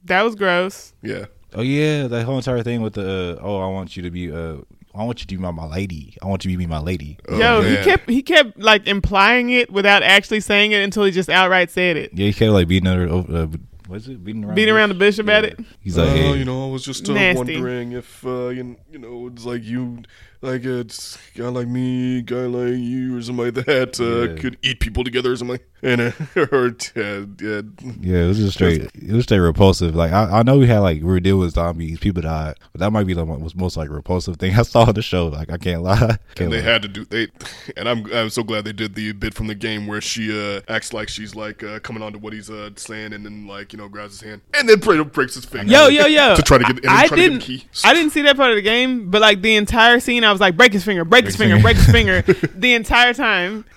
That was gross. yeah. Oh yeah, that whole entire thing with the uh, oh I want you to be uh I want you to be my, my lady. I want you to be my lady. Oh, Yo, he kept he kept like implying it without actually saying it until he just outright said it. Yeah, he kept like beating her over. Uh, what is it? Beating around. Beating around the bush about it. He's like, oh, hey, you know, I was just uh, wondering if uh, you, you know, it's like you, like it's a guy like me, guy like you, or somebody that uh, Yeah. could eat people together or something. And uh, or uh, yeah, Yeah, it was just straight. It was straight repulsive. Like I, I know we had like we were dealing with zombies, people died, but that might be the mo- was most like repulsive thing I saw on the show. Like I can't lie. Can't and they lie. had to do they, and I'm I'm so glad they did the bit from the game where she uh, acts like she's like uh, coming on to what he's uh, saying, and then like you know grabs his hand, and then break, breaks his finger. Yo, yo, yo! to try to get, and I try to get didn't. the key. I didn't see that part of the game, but like the entire scene, I was like, break his finger, break his finger, break his finger, the entire time,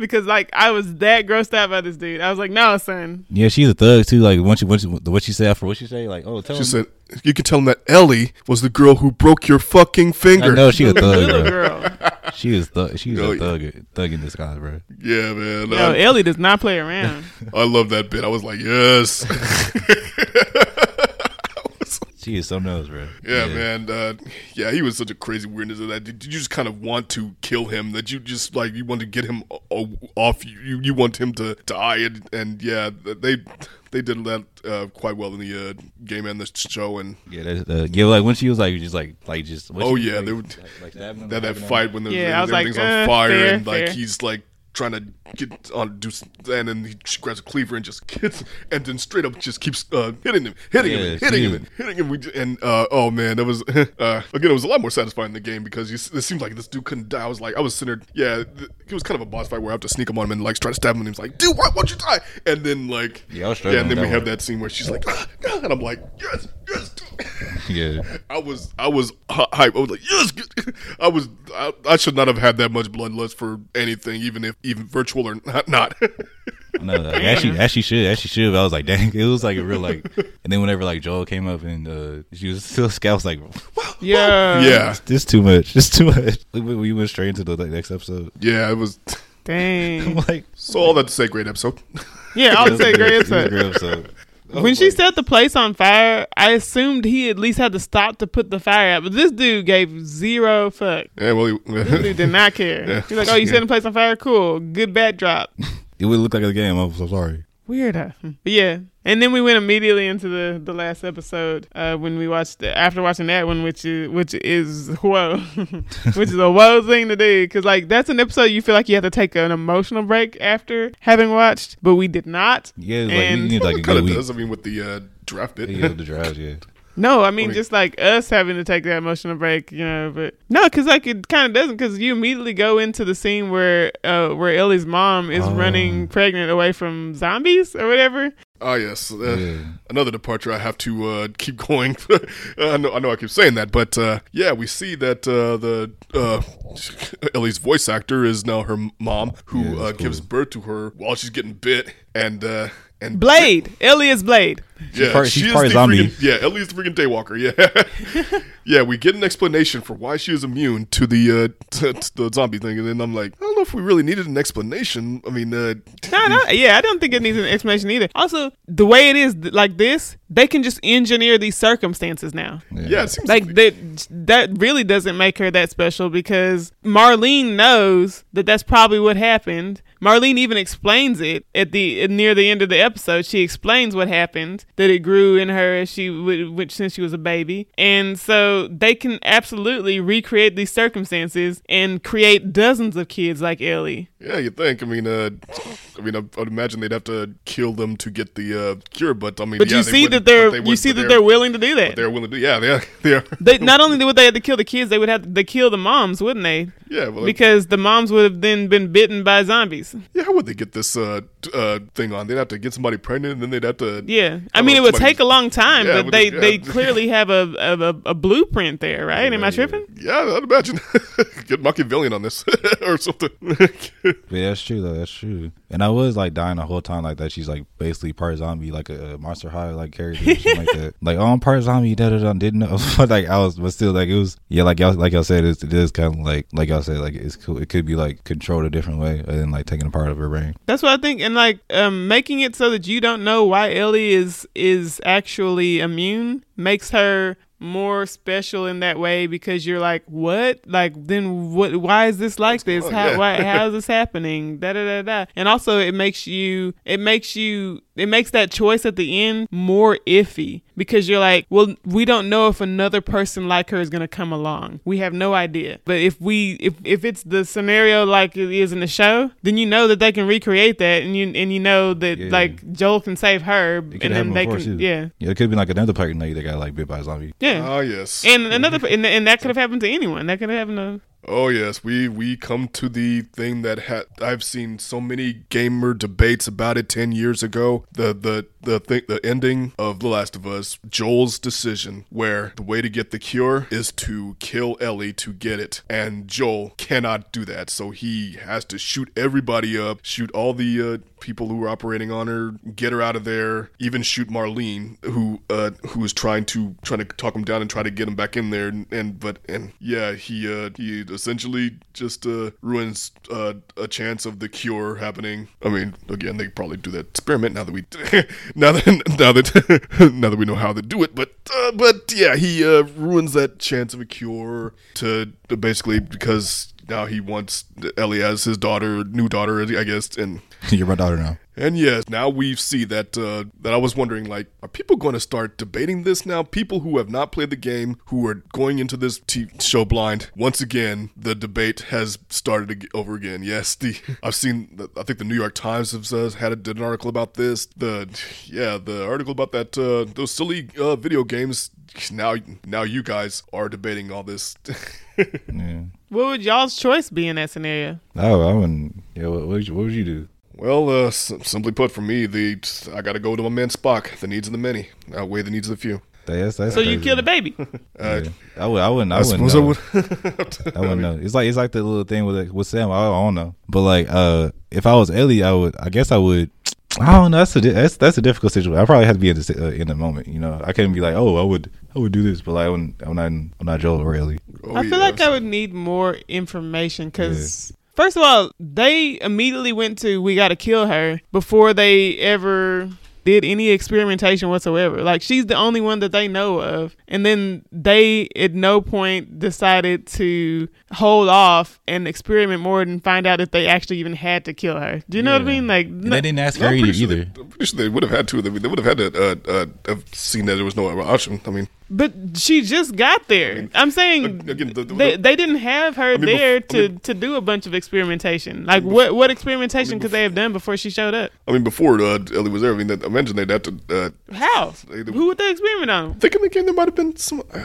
because like I was that grossed out by this dude. I was like, no, son. yeah, she's a thug too. Like once you once you, what she said after what she say, like oh tell She him. said, "You can tell him that Ellie was the girl who broke your fucking finger." I know she a thug. Little Bro. girl. She is thug. She's Oh, a yeah. thug. Thug in disguise, bro. Yeah, man. Yo, I, Ellie does not play around. I love that bit. I was like, yes. She is something else, bro. yeah, man. Uh, yeah, he was such a crazy weirdness of that. Did you just kind of want to kill him? That you just like you want to get him o- o- off you. You, you want him to die, and, and yeah, they they did that uh, quite well in the uh, game and the show, and Yeah, that's, uh, yeah. Like when she was like just like like just. Oh, yeah, like, they would- like, like stabbing him, that that fight when, the, Yeah, I was everything's like, on uh, fire fair, and like fair. he's like trying to get on do s- and then he she grabs a cleaver and just hits and then straight up just keeps uh, hitting him hitting Yeah, him hitting him hitting him we, and uh, oh man that was uh, again it was a lot more satisfying in the game because you, it seemed like this dude couldn't die I was like I was there yeah th- it was kind of a boss fight where I have to sneak him on him and like try to stab him and he was like dude why won't you die and then like Yeah, yeah and then we have that scene where she's like "Ah, ah," and I'm like yes yes dude. Yeah. I was I was hy- hype. I was like, yes. I was I, I should not have had that much bloodlust for anything, even if even virtual or not. not. No, like, actually, actually should, actually should. But I was like, dang, it was like a real like. And then whenever like Joel came up and uh, she was still scout, I was like, Yeah. yeah, this too much, this too much. We, we went straight into the like, next episode. yeah. It was I'm Dang. like, so all that to say, great episode. Yeah, I would say great It was a episode. great episode. I When was she set the place on fire, I assumed he at least had to stop to put the fire out. But this dude gave zero fuck. Yeah, well, This he, dude did not care. Yeah. He's like, "Oh, you set the place on fire? Cool, good bat drop." it would look like a game. I'm so sorry. Weird. huh? But yeah, and then we went immediately into the the last episode uh, when we watched the, after watching that one, which is which is whoa, which is a whoa thing to do because like that's an episode you feel like you have to take an emotional break after having watched, but we did not. Yeah, like And- you need like a kind good of week. does. I mean, with the uh, draft bit. Yeah, the drives, yeah. No, I mean, mean- just like us having to take that emotional break, you know. But no, because like it kind of doesn't, because you immediately go into the scene where uh where Ellie's mom is Oh. running pregnant away from zombies or whatever. Ah, yes. Uh, Yeah. Another departure. I have to uh, keep going. I know. I know. I keep saying that, but uh, yeah, we see that uh, the uh, Ellie's voice actor is now her mom, who Yeah, uh, gives cool. birth to her while she's getting bit, and uh, and Blade. Ellie is Blade. Yeah, part- she she's is part the zombie. freaking- yeah, Ellie's the freaking daywalker. Yeah, yeah. We get an explanation for why she is immune to the uh, to, to the zombie thing, and then I'm like, I don't know if we really needed an explanation. I mean, uh, No, no, yeah, I don't think it needs an explanation either. Also, the way it is like this, they can just engineer these circumstances now. yeah, it seems Like that, that really doesn't make her that special because Marlene knows that that's probably what happened. Marlene even explains it at the near the end of the episode. She explains what happened that it grew in her as she which since she was a baby, and so they can absolutely recreate these circumstances and create dozens of kids like Ellie. Yeah, you think? I mean, uh, I mean, I, I'd imagine they'd have to kill them to get the uh, cure, but I mean, But yeah, you see that they're you see that they're willing to do that. they're willing to. Yeah, they are. They are. They not only would they have to kill the kids, they would have to kill the moms, wouldn't they? yeah, well, Because the moms would have then been bitten by zombies. Yeah. How would they get this uh, uh, thing on? They'd have to get somebody pregnant, and then they'd have to. Yeah, I don't mean know, it would take a long time, Yeah, but but they yeah. they clearly have a a, a, a blueprint there, right? Am I tripping? Yeah, I'd imagine. get Machiavellian on this or something. Yeah, that's true though. That's true. And I was like dying the whole time like that. She's like basically part zombie, like a, a Monster High like character, something like that. Like oh, I'm part zombie. Da da da. Didn't know. like I was, but still, like it was. Yeah, like y'all, like y'all said, it's, it is kind of like like y'all said, like it's cool. It could be like controlled a different way, and then like taking a part of her brain. That's what I think, and like um, making it so that you don't know why Ellie is is actually immune makes her more special in that way because you're like, what? Like, then what? Why is this like this? on? How Yeah. why, how is this happening? Da da da da. And also, it makes you it makes you it makes that choice at the end more iffy because you're like, well, we don't know if another person like her is gonna come along. We have no idea. But if we if if it's the scenario like it is in the show, then you know that they can recreate that, and you and you know that Yeah. like Joel can save her, and then they can too. yeah. yeah. It could be like another person that got like bit by a zombie. Yeah. Oh yes. and another, and, and that could have happened to anyone. That could have happened to. Oh yes, we we come to the thing that ha- I've seen so many gamer debates about it ten years ago. The the the thing the ending of The Last of Us, Joel's decision, where the way to get the cure is to kill Ellie to get it, and Joel cannot do that, so he has to shoot everybody up, shoot all the uh, people who were operating on her, get her out of there, even shoot Marlene, who uh, who was trying to trying to talk him down and try to get him back in there, and, and but and yeah, he uh, he essentially just uh, ruins uh, a chance of the cure happening. I mean, again, they probably do that experiment now that we now that now that now that we know how to do it, but uh, but yeah, he uh, ruins that chance of a cure to, to basically because now he wants Ellie as his daughter, new daughter, I guess, and You're my daughter now. And yes, now we see that uh, that I was wondering, like, are people going to start debating this now? People who have not played the game, who are going into this t- show blind. Once again, the debate has started ag- over again. Yes, the I've seen. The, I think the New York Times has uh, had a, did an article about this. The yeah, the article about that uh, those silly uh, video games. Now, now you guys are debating all this. Yeah. What would y'all's choice be in that scenario? Oh, I wouldn't. Yeah. What, what, would you, what would you do? Well, uh, s- simply put, for me, the I got to go to my man Spock. The needs of the many outweigh the needs of the few. That's, that's So you crazy. killed a baby. Uh, Yeah. I would. I wouldn't. I, I wouldn't. suppose I know. would. I wouldn't know. It's like it's like the little thing with with Sam. I, I don't know, but like uh, if I was Ellie, I would. I guess I would. I don't know. That's a that's that's a difficult situation. I probably have to be in the uh, in the moment. You know, I couldn't be like, oh, I would I would do this, but like, I wouldn't, I'm not I'm not Joel or Ellie. Oh, I feel yeah, like I would need more information because, first of all, they immediately went to we got to kill her before they ever did any experimentation whatsoever. Like she's the only one that they know of, and then they at no point decided to hold off and experiment more and find out if they actually even had to kill her. Do you know what I mean? Like, no- they didn't ask No, her either. sure either. they, I'm pretty sure they would have had to. They, they would have had to uh, uh, have seen that there was no other option. I mean, but she just got there. I'm saying again, the- the- they, they didn't have her mean, bef- there I to, mean- to do a bunch of experimentation. Like what what experimentation could they have done before she showed up? I mean, before uh, Ellie was there, I mean, I mentioned they'd have to. Uh, How? They- they- Who would they experiment on? thinking the game there might have been some. I, I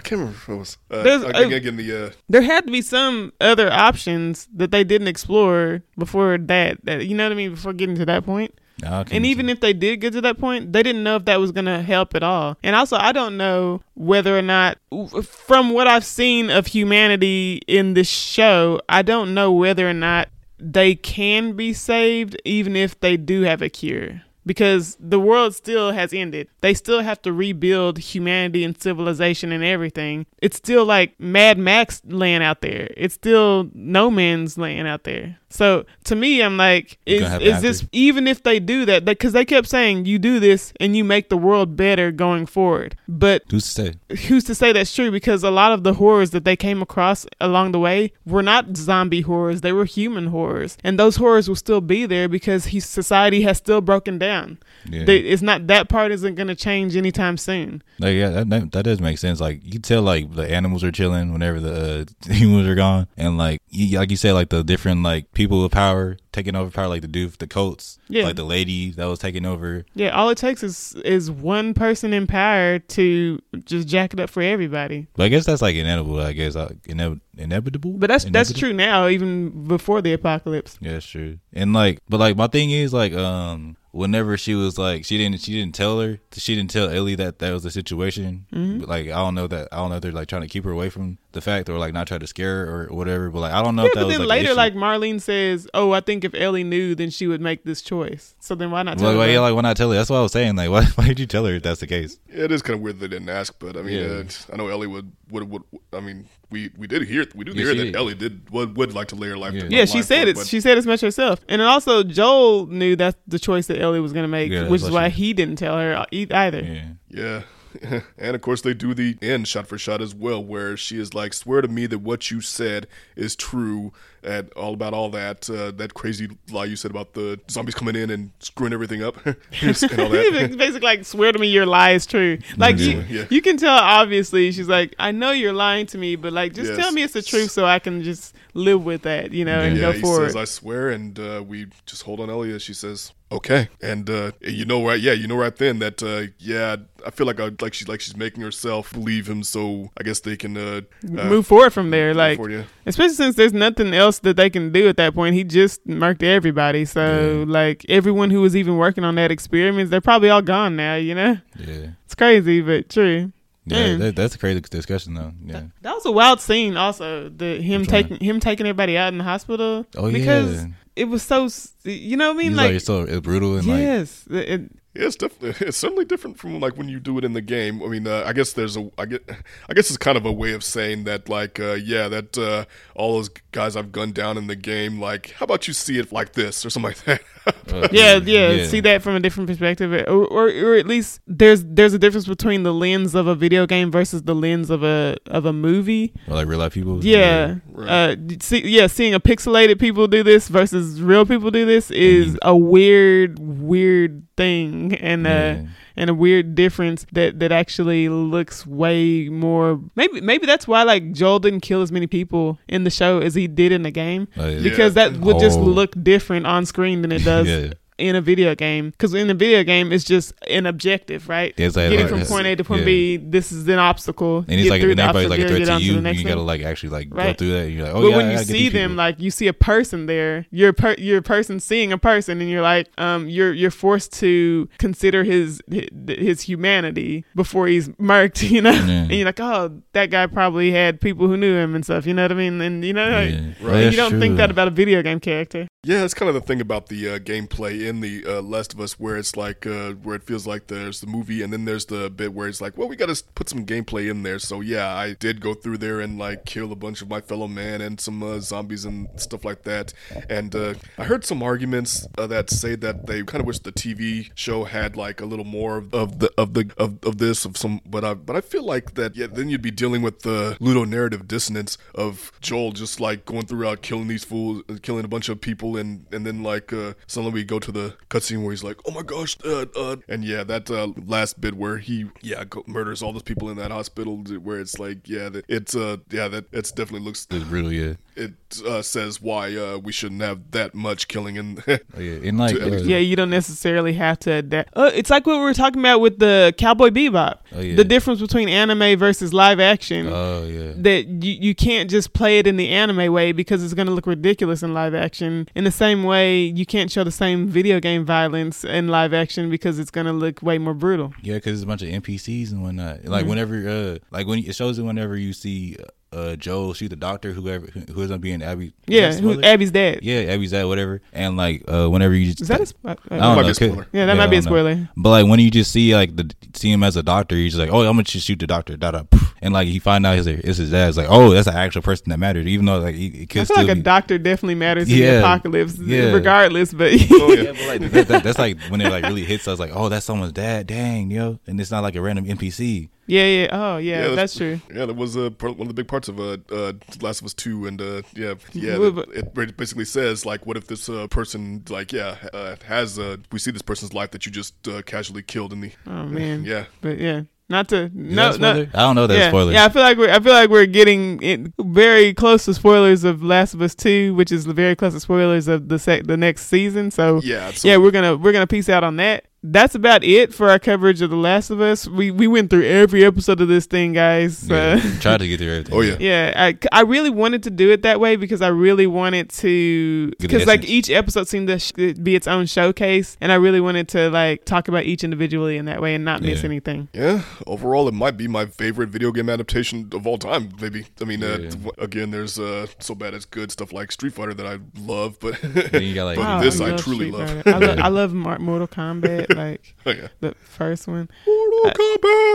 can't remember if it was. Uh, There's- again, uh, again, the uh, There had to be some other options that they didn't explore before that. That you know what I mean? Before getting to that point. Can And even if they did get to that point, they didn't know if that was going to help at all. And also, I don't know whether or not, from what I've seen of humanity in this show, I don't know whether or not they can be saved even if they do have a cure. Because the world still has ended. They still have to rebuild humanity and civilization and everything. It's still like Mad Max land out there. It's still no man's land out there. So to me, I'm like, is, is this even if they do that? Because they kept saying you do this and you make the world better going forward. But who's to say? who's to say that's true? Because a lot of the horrors that they came across along the way were not zombie horrors; they were human horrors, and those horrors will still be there because he, society has still broken down. Yeah. They, it's not that part isn't going to change anytime soon. Like yeah, that, that that does make sense. Like you tell, like the animals are chilling whenever the uh, humans are gone, and like you, like you said, like the different like people with power taking over power, like the dude, the coats, Yeah. like the lady that was taking over. Yeah, all it takes is is one person in power to just jack it up for everybody. But I guess that's like inevitable. I guess uh, inev- inevitable. But that's that's true now, even before the apocalypse. Yeah, that's true. And like, but like, my thing is like, um, whenever she was like, she didn't, she didn't tell her, she didn't tell Ellie that that was the situation. Mm-hmm. Like, I don't know that, I don't know if they're like trying to keep her away from the fact or like not try to scare her or whatever. But like, I don't know Yeah, if that but was then like, an later, like Marlene says, "Oh, I think if Ellie knew, then she would make this choice." So then why not tell Like, her? why, yeah, like when I tell her, that's what I was saying. Like, why, why did you tell her if that's the case? Yeah, it is kind of weird they didn't ask, but I mean, Yeah. uh, I know Ellie would, would, would. I mean, we we did hear we do hear she that did. Ellie did would, would like to lay her life. Yeah. to Yeah, she line said it. but- She said as much herself. And then also, Joel knew that's the choice that Ellie was going to make, Yeah, which is why she- he didn't tell her e- either. Yeah. And of course, they do the end shot for shot as well, where she is like, "Swear to me that what you said is true, and all about all that uh, that crazy lie you said about the zombies coming in and screwing everything up, and all that." Basically, like, swear to me your lie is true. Like, you, Yeah. you can tell, obviously, she's like, I know you're lying to me, but, like, just Yes. tell me it's the truth so I can just live with that, you know, and yeah, go forward. says, "I swear," and uh, we just hold on Ellie as she says, "Okay," and uh, you know right, yeah, you know right then that uh, yeah, I feel like I like she's like she's making herself believe him, so I guess they can uh, uh, Move forward from there. Like, forward, yeah. Especially since there's nothing else that they can do at that point. He just murked everybody. So, like, everyone who was even working on that experiment, they're probably all gone now, you know? Yeah. It's crazy, but true. Yeah, that, that's a crazy discussion though. Yeah. That was a wild scene. Also, the him taking him taking everybody out in the hospital. Oh, because yeah. it was so you know what I mean. He's Like, like, it's so it's brutal and like yes, it, Yeah, it's definitely it's certainly different from like when you do it in the game. I mean, uh, I guess there's a I get I guess it's kind of a way of saying that like uh, yeah that uh, all those guys I've gunned down in the game like how about you see it like this or something like that. uh, yeah, yeah, See that from a different perspective, or, or or at least there's there's a difference between the lens of a video game versus the lens of a of a movie. or like real life people. Yeah, Right. uh, see, yeah, seeing a pixelated people do this versus real people do this is Mhm. a weird, weird thing, and uh, Yeah. and a weird difference that that actually looks way more. Maybe maybe that's why like Joel didn't kill as many people in the show as he did in the game Oh, yeah. because that would just Oh. look different on screen than it does. Yeah. In a video game, because in a video game it's just an objective, right? Yeah, it's like- Getting like- from point A to point yeah. B. This is an obstacle. And it's like and everybody's like a threat to you. next you gotta like actually like go through that. And you're like, oh but yeah, when you see them, like you see a person there, you're a per- you're a person seeing a person, and you're like, um, you're you're forced to consider his his humanity before he's murked, you know. Yeah. And you're like, oh, that guy probably had people who knew him and stuff. You know what I mean? And you know, like, Right. you don't think that about a video game character. Yeah, it's kind of the thing about the uh, gameplay in the uh, Last of Us, where it's like uh, where it feels like there's the movie, and then there's the bit where it's like, well, we got to put some gameplay in there. So yeah, I did go through there and like kill a bunch of my fellow man and some uh, zombies and stuff like that. And uh, I heard some arguments uh, that say that they kind of wish the TV show had like a little more of, the of the of, of this of some, but I but I feel like that yeah, then you'd be dealing with the ludonarrative dissonance of Joel just like going throughout killing these fools, killing a bunch of people, and and then like uh, suddenly we go to the cutscene where he's like, oh my gosh, uh, uh, and yeah, that uh, last bit where he yeah go, murders all those people in that hospital, where it's like yeah, that it's uh yeah that it's definitely looks It's brutal, yeah. It uh, says why uh, we shouldn't have that much killing in. Oh, yeah, and like To- uh, Yeah, you don't necessarily have to adapt. Uh, it's like what we were talking about with the Cowboy Bebop. Oh, yeah. The difference between anime versus live action. Oh yeah. that you, you can't just play it in the anime way because it's going to look ridiculous in live action. In the same way, you can't show the same video game violence in live action because it's going to look way more brutal. Yeah, because it's a bunch of NPCs and whatnot. Like Mhm. whenever, uh, like when it shows it whenever you see uh Joel shoot the doctor, whoever who is gonna be in Abby. Yeah, who. Abby's dad. yeah, Abby's dad, whatever. And like uh whenever you just Is that a spo- I don't Might know, be a could- spoiler. Yeah, that I might be a don't know. spoiler. But like when you just see like the see him as a doctor, you're just like, oh, I'm gonna just shoot the doctor, da da, and like he find out it's, it's his dad. It's like, oh, that's an actual person that mattered, even though like it, it could I feel still like a doctor definitely matters in the apocalypse, Yeah. regardless. But oh yeah. yeah, but like that, that, that's like when it like really hits us, like, oh, that's someone's dad, dang, yo, and it's not like a random NPC. Yeah, yeah. Oh, yeah, Yeah, that's true. Yeah, that was uh, one of the big parts of uh, uh, Last of Us Two, and uh, yeah, yeah, it, it basically says like, what if this uh, person, like, yeah, uh, has uh, we see this person's life that you just uh, casually killed in the, Oh man. yeah, But yeah, not to no no. I don't know that yeah, spoiler. yeah, I feel like we're I feel like we're getting in very close to spoilers of Last of Us Two, which is very close to spoilers of the sec- the next season. So yeah, so, yeah, we're gonna we're gonna piece out on that. That's about it for our coverage of The Last of Us. We we went through every episode of this thing, guys. Yeah, Uh, try to get through everything. Oh, yeah. yeah, I, I really wanted to do it that way because I really wanted to because like each episode seemed to sh- be its own showcase, and I really wanted to like talk about each individually in that way and not miss anything. Yeah, overall, it might be my favorite video game adaptation of all time. Maybe. I mean, uh, Yeah. again, there's uh, so bad it's good stuff like Street Fighter that I love, but you got like But Wow, this I love truly Street love. I, lo- I love Mar- Mortal Kombat, like oh, yeah. the first one. Mortal I-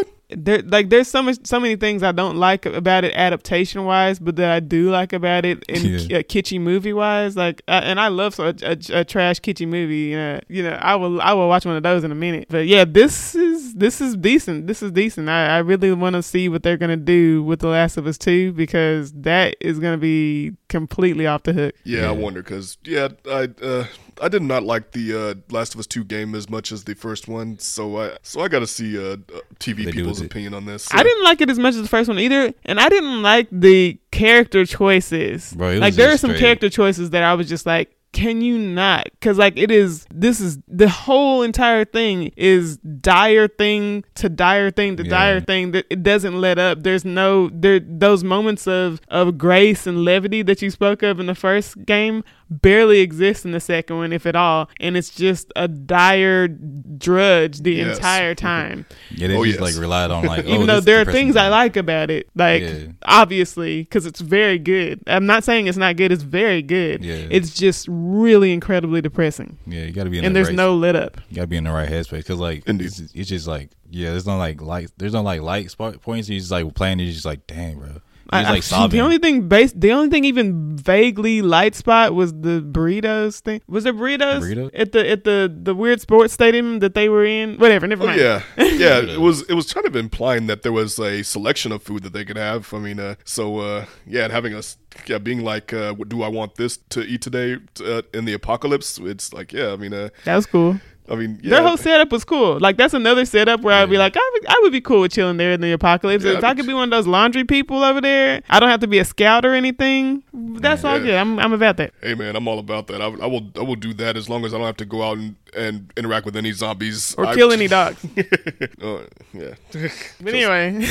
Kombat. There, like, there's so much, so many things I don't like about it adaptation wise, but that I do like about it in Yeah. uh, kitschy movie wise. Like, uh, and I love so, a, a, a trash kitschy movie. You know, you know, I will, I will watch one of those in a minute. But yeah, this is, this is decent. This is decent. I, I really want to see what they're gonna do with The Last of Us Two because that is gonna be completely off the hook. Yeah, Yeah. I wonder because yeah, I uh, I did not like the uh, Last of Us Two game as much as the first one, so I so I got to see uh, uh, TV They people's opinion on this. I didn't like it as much as the first one either, and I didn't like the character choices. Bro, like there are some straight- character choices that I was just like, can you not? Because like it is, this is the whole entire thing is dire thing to dire thing to Yeah. dire thing that it doesn't let up. There's no there those moments of of grace and levity that you spoke of in the first game barely exists in the second one, if at all, and it's just a dire drudge the Yes. entire time. Yeah, they Oh, just yes. like relied on like, oh, Even oh, though there are depressing things I like about it, like Yeah. obviously, because it's very good. I'm not saying it's not good; it's very good. Yeah. It's just really incredibly depressing, Yeah, you got to be in and the there's right, no lit up. you got to be in the right headspace because like it's, just- it's just like yeah, there's no like light, there's no like light spot points. You just like playing, you're just like, dang, bro. You're I- like I- sobbing. the only thing base, the only thing even vaguely light spot was the burritos thing. Was there burritos Burrito? at the at the the weird sports stadium that they were in? Whatever, never Oh, mind. yeah, yeah. It was it was kind of implying that there was a selection of food that they could have. I mean, uh, so uh, yeah, and having us yeah being like, uh, do I want this to eat today uh, in the apocalypse? It's like yeah, I mean, uh, That was cool. I mean, yeah, Their whole setup was cool. Like that's another setup where I'd be like, I would, I would be cool with chilling there in the apocalypse. Yeah, if I but- could be one of those laundry people over there, I don't have to be a scout or anything. That's all good. I'm, I'm about that. hey man, I'm all about that. I, I will I will do that as long as I don't have to go out and, and interact with any zombies Or I- kill any dogs. Oh, yeah. But anyway,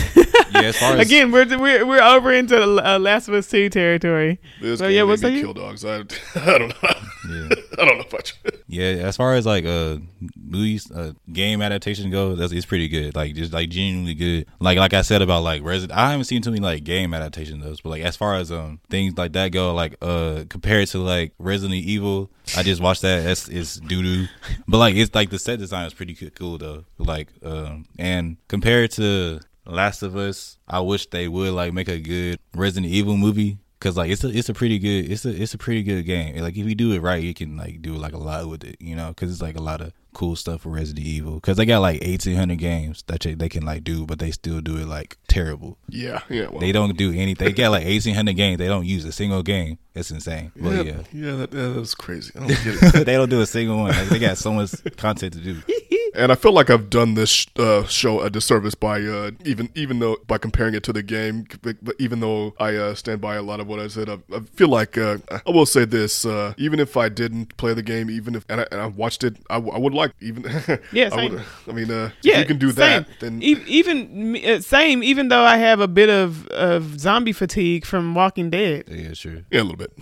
yeah, as far as again, we're, we're we're over into uh, Last of Us Two territory. This So, yeah, what's that kill dogs. I, I don't know. yeah. I don't know about you. Yeah, as far as like uh movies, game adaptation go, that's it's pretty good. Like just like genuinely good. Like like I said about like Resident, I haven't seen too many like game adaptations those, but like as far as um things like that go, like uh compared to like Resident Evil, I just watched that. That's it's doo doo. But like it's like the set design is pretty cool though. Like um and compared to Last of Us, I wish they would like make a good Resident Evil movie. Cause like it's a it's a pretty good it's a it's a pretty good game. Like if you do it right, you can like do like a lot with it, you know. Cause it's like a lot of cool stuff for Resident Evil. Cause they got like eighteen hundred games that they, they can like do, but they still do it like terrible. Yeah, yeah. Well, They don't do anything. They got like eighteen hundred games. They don't use a single game. It's insane. yeah, But yeah, yeah, that, yeah, that was crazy. I don't get it. they don't do a single one. Like, they got so much content to do. and I feel like I've done this uh, show a disservice by uh, even even though by comparing it to the game. But even though I uh, stand by a lot of what I said, I, I feel like uh, I will say this: uh, even if I didn't play the game, even if and I, and I watched it, I, w- I would like even. Yeah, I, same. would, I mean, uh, Yeah, if you can do same. that, then E- even uh, same. Even though I have a bit of of zombie fatigue from Walking Dead. Yeah, sure. Yeah, a little bit.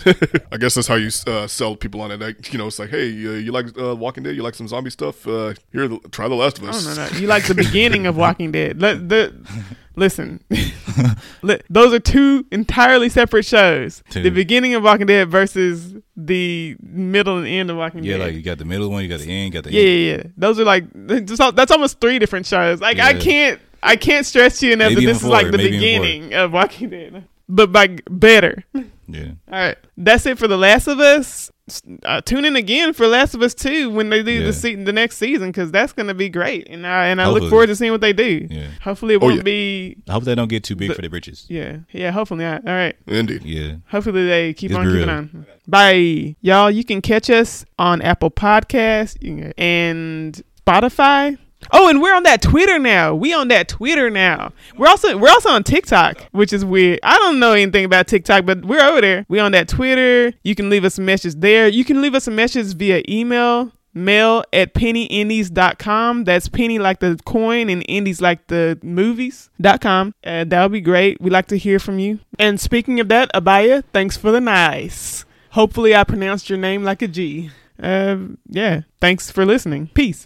I guess that's how you uh, sell people on it. Like, you know, it's like, hey, uh, you like uh, Walking Dead? You like some zombie stuff? Uh, here, try The Last of Oh no, no! You like the beginning of Walking Dead? Let the listen. Those are two entirely separate shows. Two. The beginning of Walking Dead versus the middle and end of Walking Yeah, Dead. Yeah, like you got the middle one, you got the end, you got the yeah, end. yeah, yeah. Those are like that's al- that's almost three different shows. Like I can't I can't stress to you enough Maybe that this is like the beginning of Walking Dead, but by better. Yeah. All right, that's it for The Last of Us. S- Uh, tune in again for Last of Us Two when they do Yeah. the se- the next season because that's gonna be great, and I and I look forward to seeing what they do. Yeah. Hopefully, it Oh, won't yeah. be. I hope they don't get too big The- for their britches. Yeah, yeah. Hopefully not. All right. Indeed. Yeah. Hopefully they keep It's on keeping real. on. Bye, y'all. You can catch us on Apple Podcasts and Spotify. Oh, and we're on that Twitter now. We on that Twitter now. We're also we're also on TikTok, which is weird. I don't know anything about TikTok, but we're over there. We on that Twitter. You can leave us a message there. You can leave us a message via email. Mail at pennyindies.com. That's penny like the coin and indies like the movies.com. Uh, that would be great. we like to hear from you. And speaking of that, Abaya, thanks for the nice. Hopefully, I pronounced your name like a G. Uh, yeah. Thanks for listening. Peace.